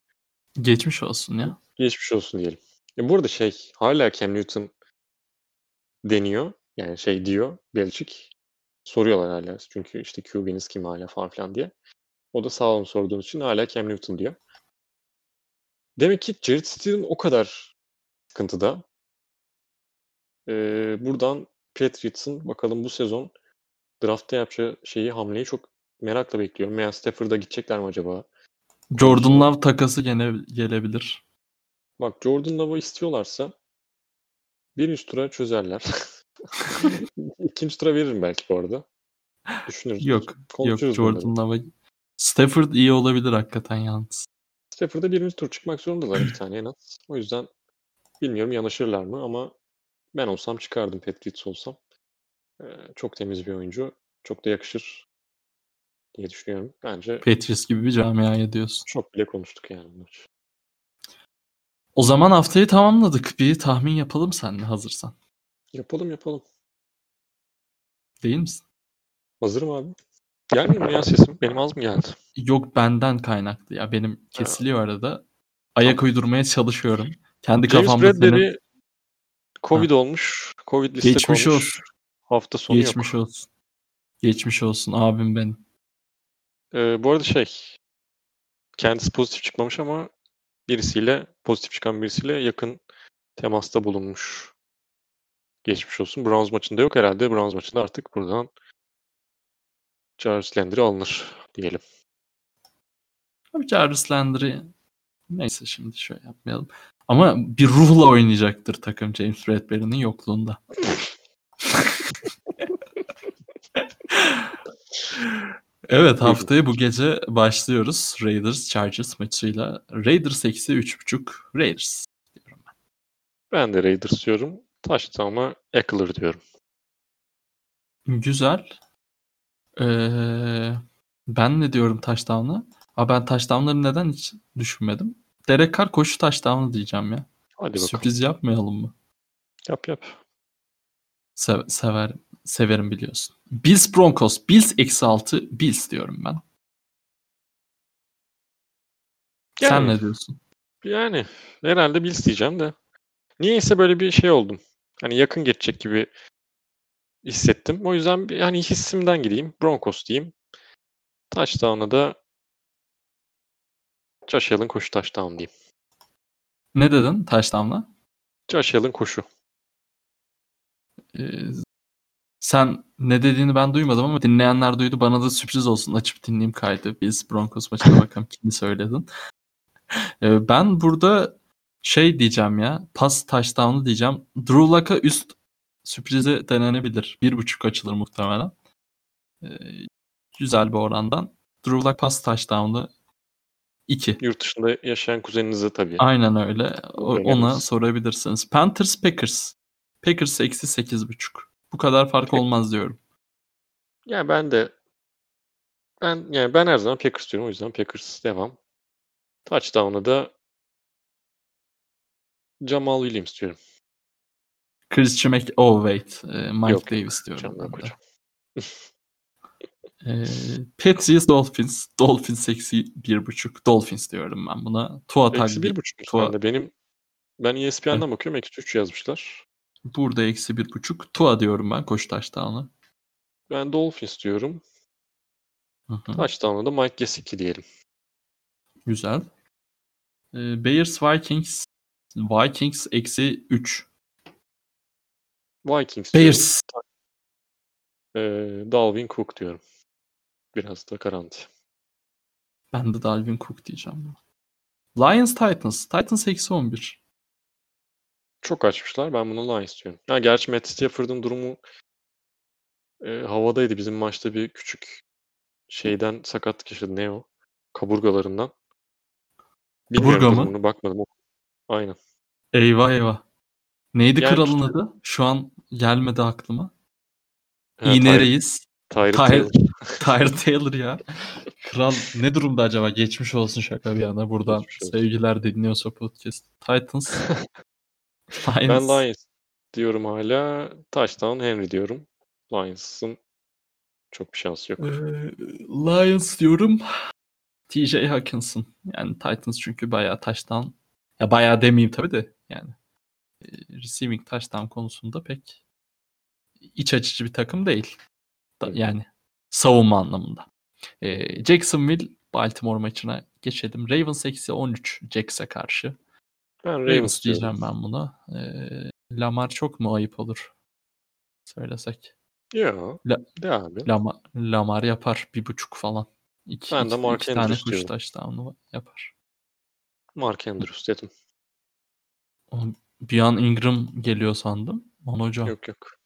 Geçmiş olsun ya. Geçmiş olsun diyelim. Ya bu arada şey hala Cam Newton deniyor. Yani şey diyor Belichick. Soruyorlar hala. Çünkü işte QB'niz kim hala falan filan diye. O da sağ olun sorduğunuz için hala Cam Newton diyor. Demek ki Jared Steele o kadar sıkıntıda. Ee, buradan Patriots'ın bakalım bu sezon draftta yapacağı şeyi hamleyi çok merakla bekliyorum. Veya Stafford'a gidecekler mi acaba? Jordan Love takası gene gelebilir. Bak Jordan Love'ı istiyorlarsa birinci tura çözerler. İkinci tura veririm belki bu arada. Düşünürüz. Yok. Yok Konuşuruz bunları. Jordan Love'a. Stafford iyi olabilir hakikaten yalnız. Stafford'a birinci tur çıkmak zorundalar bir tane en az. O yüzden bilmiyorum yanaşırlar mı ama ben olsam çıkardım Patriots olsam. Ee, çok temiz bir oyuncu. Çok da yakışır diye düşünüyorum. Bence Patriots gibi bir camiaya diyorsun. çok bile konuştuk yani bu maç. O zaman haftayı tamamladık. Bir tahmin yapalım seninle hazırsan. Yapalım yapalım. Değil misin? Hazırım abi. Gelmiyor mu ya sesim? Benim az mı geldi? Yok benden kaynaklı ya. Benim kesiliyor arada. Ayak uydurmaya çalışıyorum. Kendi James kafamda senin Bradbury Covid olmuş. Covid liste Geçmiş konmuş. olsun. Hafta sonu geçmiş yok. olsun. Geçmiş olsun abim benim. Ee, bu arada şey kendisi pozitif çıkmamış ama birisiyle pozitif çıkan birisiyle yakın temasta bulunmuş. Geçmiş olsun. Browns maçında yok herhalde. Browns maçında artık buradan Charles Landry alınır diyelim. Abi Jarvis Landry neyse şimdi şöyle yapmayalım. Ama bir ruhla oynayacaktır takım James Bradbury'nin yokluğunda. evet haftaya bu gece başlıyoruz. Raiders Chargers maçıyla. Raiders eksi 3.5 Raiders. diyorum ben. Ben de Raiders diyorum. Touchdown'a Eckler diyorum. Güzel. Ee, ben ne diyorum touchdown'a? Aa, ben touchdown'ları neden hiç düşünmedim? Derek Carr koşu touchdown'ı diyeceğim ya. Hadi bakalım. Sürpriz yapmayalım mı? Yap yap. Se- sever, severim biliyorsun. Bills Broncos. Bills eksi 6. Bills diyorum ben. Sen Yani, ne diyorsun? yani herhalde Bills diyeceğim de. Niyeyse böyle bir şey oldum. Hani yakın geçecek gibi hissettim. O yüzden bir, hani hissimden gideyim. Broncos diyeyim. Touchdown'a da Josh Allen koşu touchdown diyeyim. Ne dedin touchdown'la? Josh Allen koşu. Ee, sen ne dediğini ben duymadım ama dinleyenler duydu. Bana da sürpriz olsun. Açıp dinleyeyim kaydı. Biz Broncos maçına bakalım kimi söyledin. Ee, ben burada şey diyeceğim ya. Pas touchdown'u diyeceğim. Drew Luck'a üst sürprizi denenebilir. Bir buçuk açılır muhtemelen. Ee, güzel bir orandan. Drew Luck pas touchdown'u 2. Yurt dışında yaşayan kuzeninize tabii. Aynen öyle. O- Öyle ona sorabilirsiniz. Panthers Packers. Packers eksi 8.5. Bu kadar fark olmaz diyorum. Yani ben de ben yani ben her zaman Packers diyorum. O yüzden Packers devam. Touchdown'a da Jamal Williams diyorum. Christian Mc... Oh wait. Ee, Mike Yok, yok. Davis diyorum. Ben de. koyacağım. Ee, Patriots Dolphins. Dolphins eksi 1.5. Dolphins diyorum ben buna. Tua Eksi bir buçuk Tua- bende. Benim ben E ESPN'den bakıyorum. Eksi üç yazmışlar. Burada eksi 1.5. Tua diyorum ben koşu taştağına. Ben Dolphins diyorum. Hı hı. Touchdown'a da Mike Gesicki diyelim. Güzel. Ee, Bears Vikings. Vikings eksi 3. Vikings diyorum. Bears. Ee, Dalvin Cook diyorum. Biraz da garanti. Ben de Dalvin Cook diyeceğim. Lions Titans. Titans eksi 11. Çok açmışlar. Ben buna Lions diyorum. Ha, gerçi Matt Stafford'ın durumu e, havadaydı. Bizim maçta bir küçük şeyden sakatlık yaşadı. Ne o? Kaburgalarından. Bilmiyorum Kaburga mı? durumunu, bakmadım. Aynen. Eyvah eyvah. Neydi Yani kralın işte- adı? Şu an gelmedi aklıma. Ha, İğne Reis. Tyrod Ty- Taylor. Tyler Taylor ya. Kral ne durumda acaba? Geçmiş olsun şaka bir yana. Buradan sevgiler dinliyorsa podcast. Titans. Ben Lions. Lions diyorum hala. Touchdown Henry diyorum. Lions'ın çok bir şansı yok. Ee, Lions diyorum. TJ Hawkinson. Yani Titans çünkü bayağı touchdown. Ya bayağı demeyeyim tabii de yani. e, Receiving touchdown konusunda pek iç açıcı bir takım değil. Da- yani savunma anlamında. Ee, Jacksonville Baltimore maçına geçelim. Ravens eksi 13 Jacks'a karşı. Ben Ravens, Ravens diyeceğim ben buna. Ee, Lamar çok mu ayıp olur? Söylesek. Ya. La- De abi. Lamar, Lamar yapar bir buçuk falan. İki, Ben de iki- Mark iki tane Andrews kuş diyorum. touchdown'u yapar. Mark Andrews dedim. Bir an Ingram geliyor sandım. Aman hocam. Yok yok.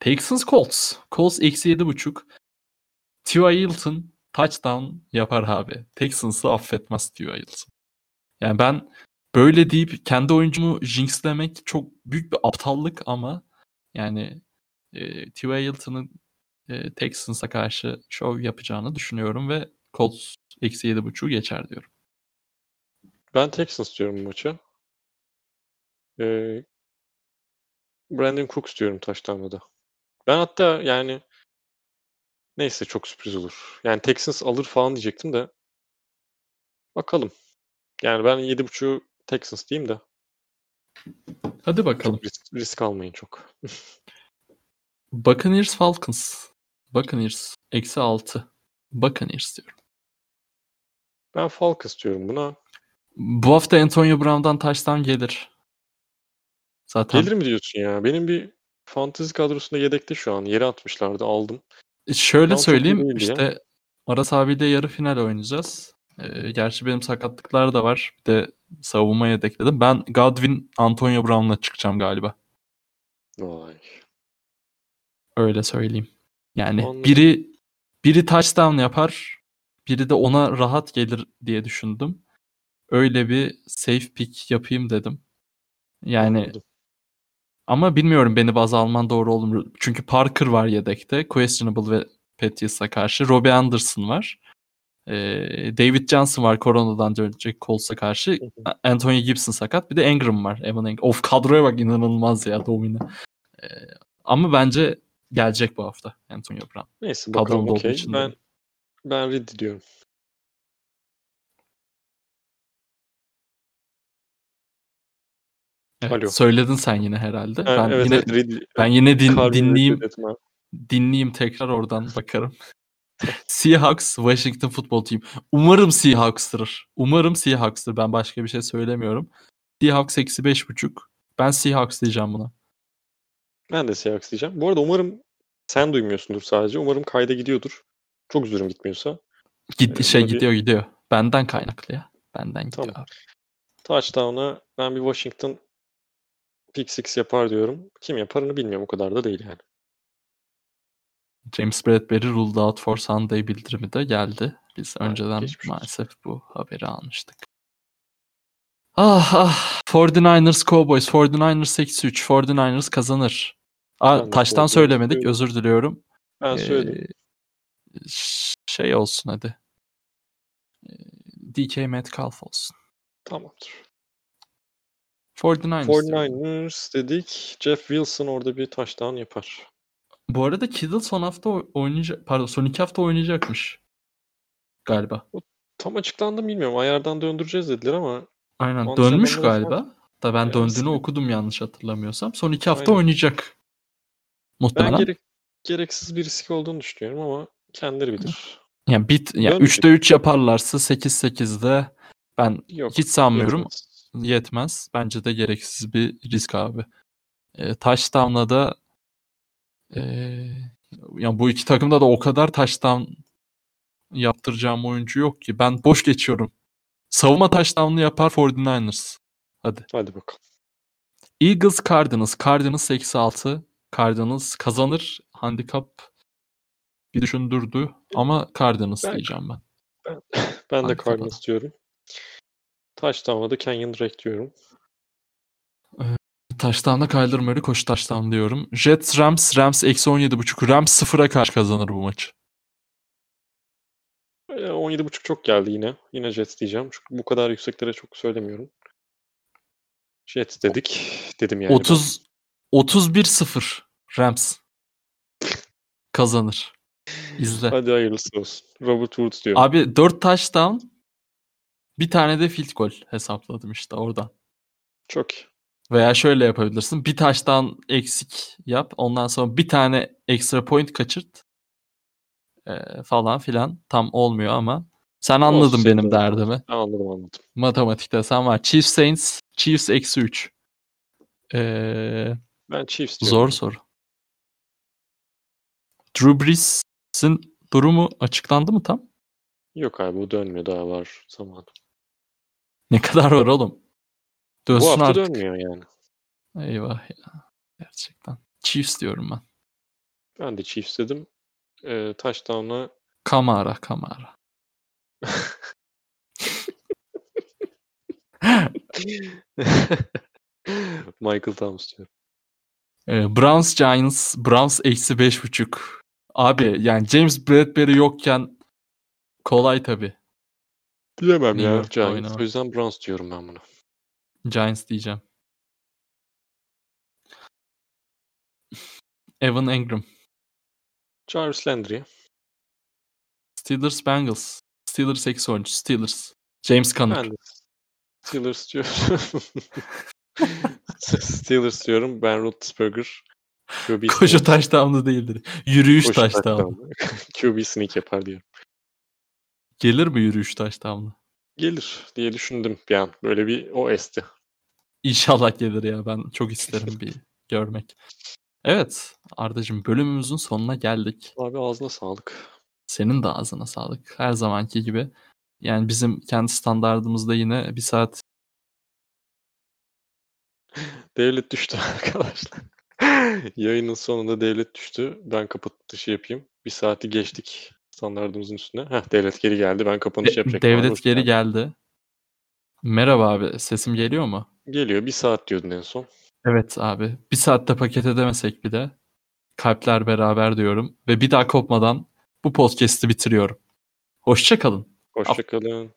Texans Colts. Colts eksi yedi buçuk. Tua Hilton touchdown yapar abi. Texans'ı affetmez Tua Hilton. Yani ben böyle deyip kendi oyuncumu jinxlemek çok büyük bir aptallık ama yani e, Tua Hilton'ın e, Texans'a karşı şov yapacağını düşünüyorum ve Colts eksi yedi buçuğu geçer diyorum. Ben Texans diyorum bu maça. Ee, Brandon Cooks diyorum touchdown'da da. Ben hatta yani neyse çok sürpriz olur. Yani Texans alır falan diyecektim de bakalım. Yani ben 7.5'u Texans diyeyim de Hadi bakalım. çok risk, risk almayın çok. Buccaneers Falcons. Buccaneers eksi 6. Buccaneers diyorum. Ben Falcons diyorum buna. Bu hafta Antonio Brown'dan touchdown gelir. Zaten Gelir mi diyorsun ya? Benim bir fantezi kadrosunda yedekte şu an. Yere atmışlardı aldım. şöyle Tam çok iyi söyleyeyim işte Aras abiyle yarı final oynayacağız. Ee, gerçi benim sakatlıklar da var. Bir de savunma yedekledim. Ben Godwin Antonio Brown'la çıkacağım galiba. Vay. Öyle söyleyeyim. Yani Anladım. biri biri touchdown yapar, biri de ona rahat gelir diye düşündüm. Öyle bir safe pick yapayım dedim. Yani Anladım. ama bilmiyorum beni baz alman doğru olur mu? Çünkü Parker var yedekte. Questionable ve Patriots'a karşı. Robbie Anderson var. Ee, David Johnson var koronadan dönecek Colts'a karşı. Anthony Gibson sakat. Bir de Ingram var. Evan Ingram. Of kadroya bak inanılmaz ya domine. Ee, ama bence gelecek bu hafta Antonio Brown. Neyse bakalım Kadromda okay. için ben, de. ben Ridley. Evet, Alo. Söyledin sen yine herhalde. Ben evet, yine evet, ben yine din, dinleyeyim dinleyeyim tekrar oradan bakarım. Seahawks Washington Football Team. Umarım Seahawks'tır. Umarım Seahawks'tır. Ben başka bir şey söylemiyorum. Seahawks eksi beş buçuk. Ben Seahawks diyeceğim buna. Ben de Seahawks diyeceğim. Bu arada umarım sen duymuyorsundur sadece. Umarım kayda gidiyordur. Çok üzülürüm gitmiyorsa. Git, Ee, şey bir- gidiyor gidiyor. Benden kaynaklı ya. Benden gidiyor Tamam. abi. Touchdown'a ben bir Washington pick six yapar diyorum. Kim yaparını bilmiyorum. O kadar da değil yani. James Bradbury ruled out for Sunday bildirimi de geldi. Biz Ha, önceden geçmiş olsun. maalesef bu haberi almıştık. Ah ah 49ers Cowboys 49ers eksi 3 49ers kazanır. Aa, Ben taştan 49ers söylemedik diyorum. özür diliyorum. Ben Ee, söyledim. şey olsun hadi. Ee, DK Metcalf olsun. Tamamdır. 49ers. diyorum. 49ers dedik. Jeff Wilson orada bir touchdown yapar. Bu arada Kittle son hafta oy- oynayacak pardon son iki hafta oynayacakmış. Galiba. Tam açıklandı mı bilmiyorum. Ayardan döndüreceğiz dediler ama Aynen dönmüş galiba. Da ben Yani döndüğünü sıkı- okudum yanlış hatırlamıyorsam. Son iki hafta Aynen. oynayacak. ben Muhtemelen. gerek, gereksiz bir risk olduğunu düşünüyorum ama kendileri bilir. Yani bit ya Dönmeyecek. 3'te 3 yaparlarsa 8-8'de ben Yok. hiç sanmıyorum yetmez. yetmez. Bence de gereksiz bir risk abi. E, touchdown'la da e, yani bu iki takımda da o kadar touchdown yaptıracağım oyuncu yok ki. Ben boş geçiyorum. Savunma touchdown'lu yapar 49ers. Hadi. Hadi bakalım. Eagles Cardinals. Cardinals eksi 6. Cardinals kazanır. Handikap bir düşündürdü ama Cardinals Ben- diyeceğim ben. Ben de Hangi Cardinals diyorum. Touchdown'a da Kenyon Drake diyorum. Taştan'da Kyler Murray koşu taştan diyorum. Jets Rams. Rams eksi 17.5. Rams sıfıra karşı kazanır bu maçı. E, 17.5 çok geldi yine. Yine Jets diyeceğim. Çünkü bu kadar yükseklere çok söylemiyorum. Jets dedik. Dedim yani. ben. 30 31-0 Rams kazanır. İzle. Hadi hayırlısı olsun. Robert Woods diyorum. Abi 4 touchdown bir tane de field goal hesapladım işte oradan. Çok iyi. Veya şöyle yapabilirsin. Bir taştan eksik yap. Ondan sonra bir tane extra point kaçırt. Ee, falan filan. Tam olmuyor ama. Sen anladın Olsun, benim doğru. derdimi. Anladım anladım. Matematikte sen var. Chiefs Saints. Chiefs eksi 3. Ee, Ben Chiefs diyorum. zor soru. Drew Brees'in durumu açıklandı mı tam? Yok abi bu dönmüyor daha var zaman. Ne kadar var oğlum? Dönsün Bu hafta artık. dönmüyor yani. Eyvah ya. Gerçekten. Chiefs diyorum ben. Ben de Chiefs dedim. Ee, touchdown'a Kamara, Kamara. Michael Thomas diyorum. Ee, Browns Giants. Browns eksi beş buçuk. Abi yani James Bradbury yokken kolay tabi. Bilemem New ya Giants. O yüzden Browns diyorum ben buna. Giants diyeceğim. Evan Engram. Jarvis Landry. Steelers Bengals. Steelers eksi 13. Steelers. James Conner. Ben de Steelers diyorum. Steelers diyorum. Ben Roethlisberger. QB Koşu sneak. touchdown'u değildir. Yürüyüş Koşu touchdown'u. touchdown. QB sneak yapar diyorum. Gelir mi yürüyüş touchdown'u? Gelir diye düşündüm bir an. Böyle bir o esti. İnşallah gelir ya. Ben çok isterim bir görmek. Evet Ardacığım bölümümüzün sonuna geldik. Abi ağzına sağlık. Senin de ağzına sağlık. Her zamanki gibi. Yani bizim kendi standartımızda yine bir saat Devlet düştü arkadaşlar. Yayının sonunda devlet düştü. Ben kapatışı yapayım. Bir saati geçtik standartımızın üstüne. Heh, devlet geri geldi. Ben kapanış De- yapacaktım. devlet geri geldi. Merhaba abi sesim geliyor mu? Geliyor. Bir saat diyordun en son. Evet abi. Bir saatte paket edemesek bile kalpler beraber diyorum ve bir daha kopmadan bu podcast'i bitiriyorum. Hoşça kalın. Hoşçakalın.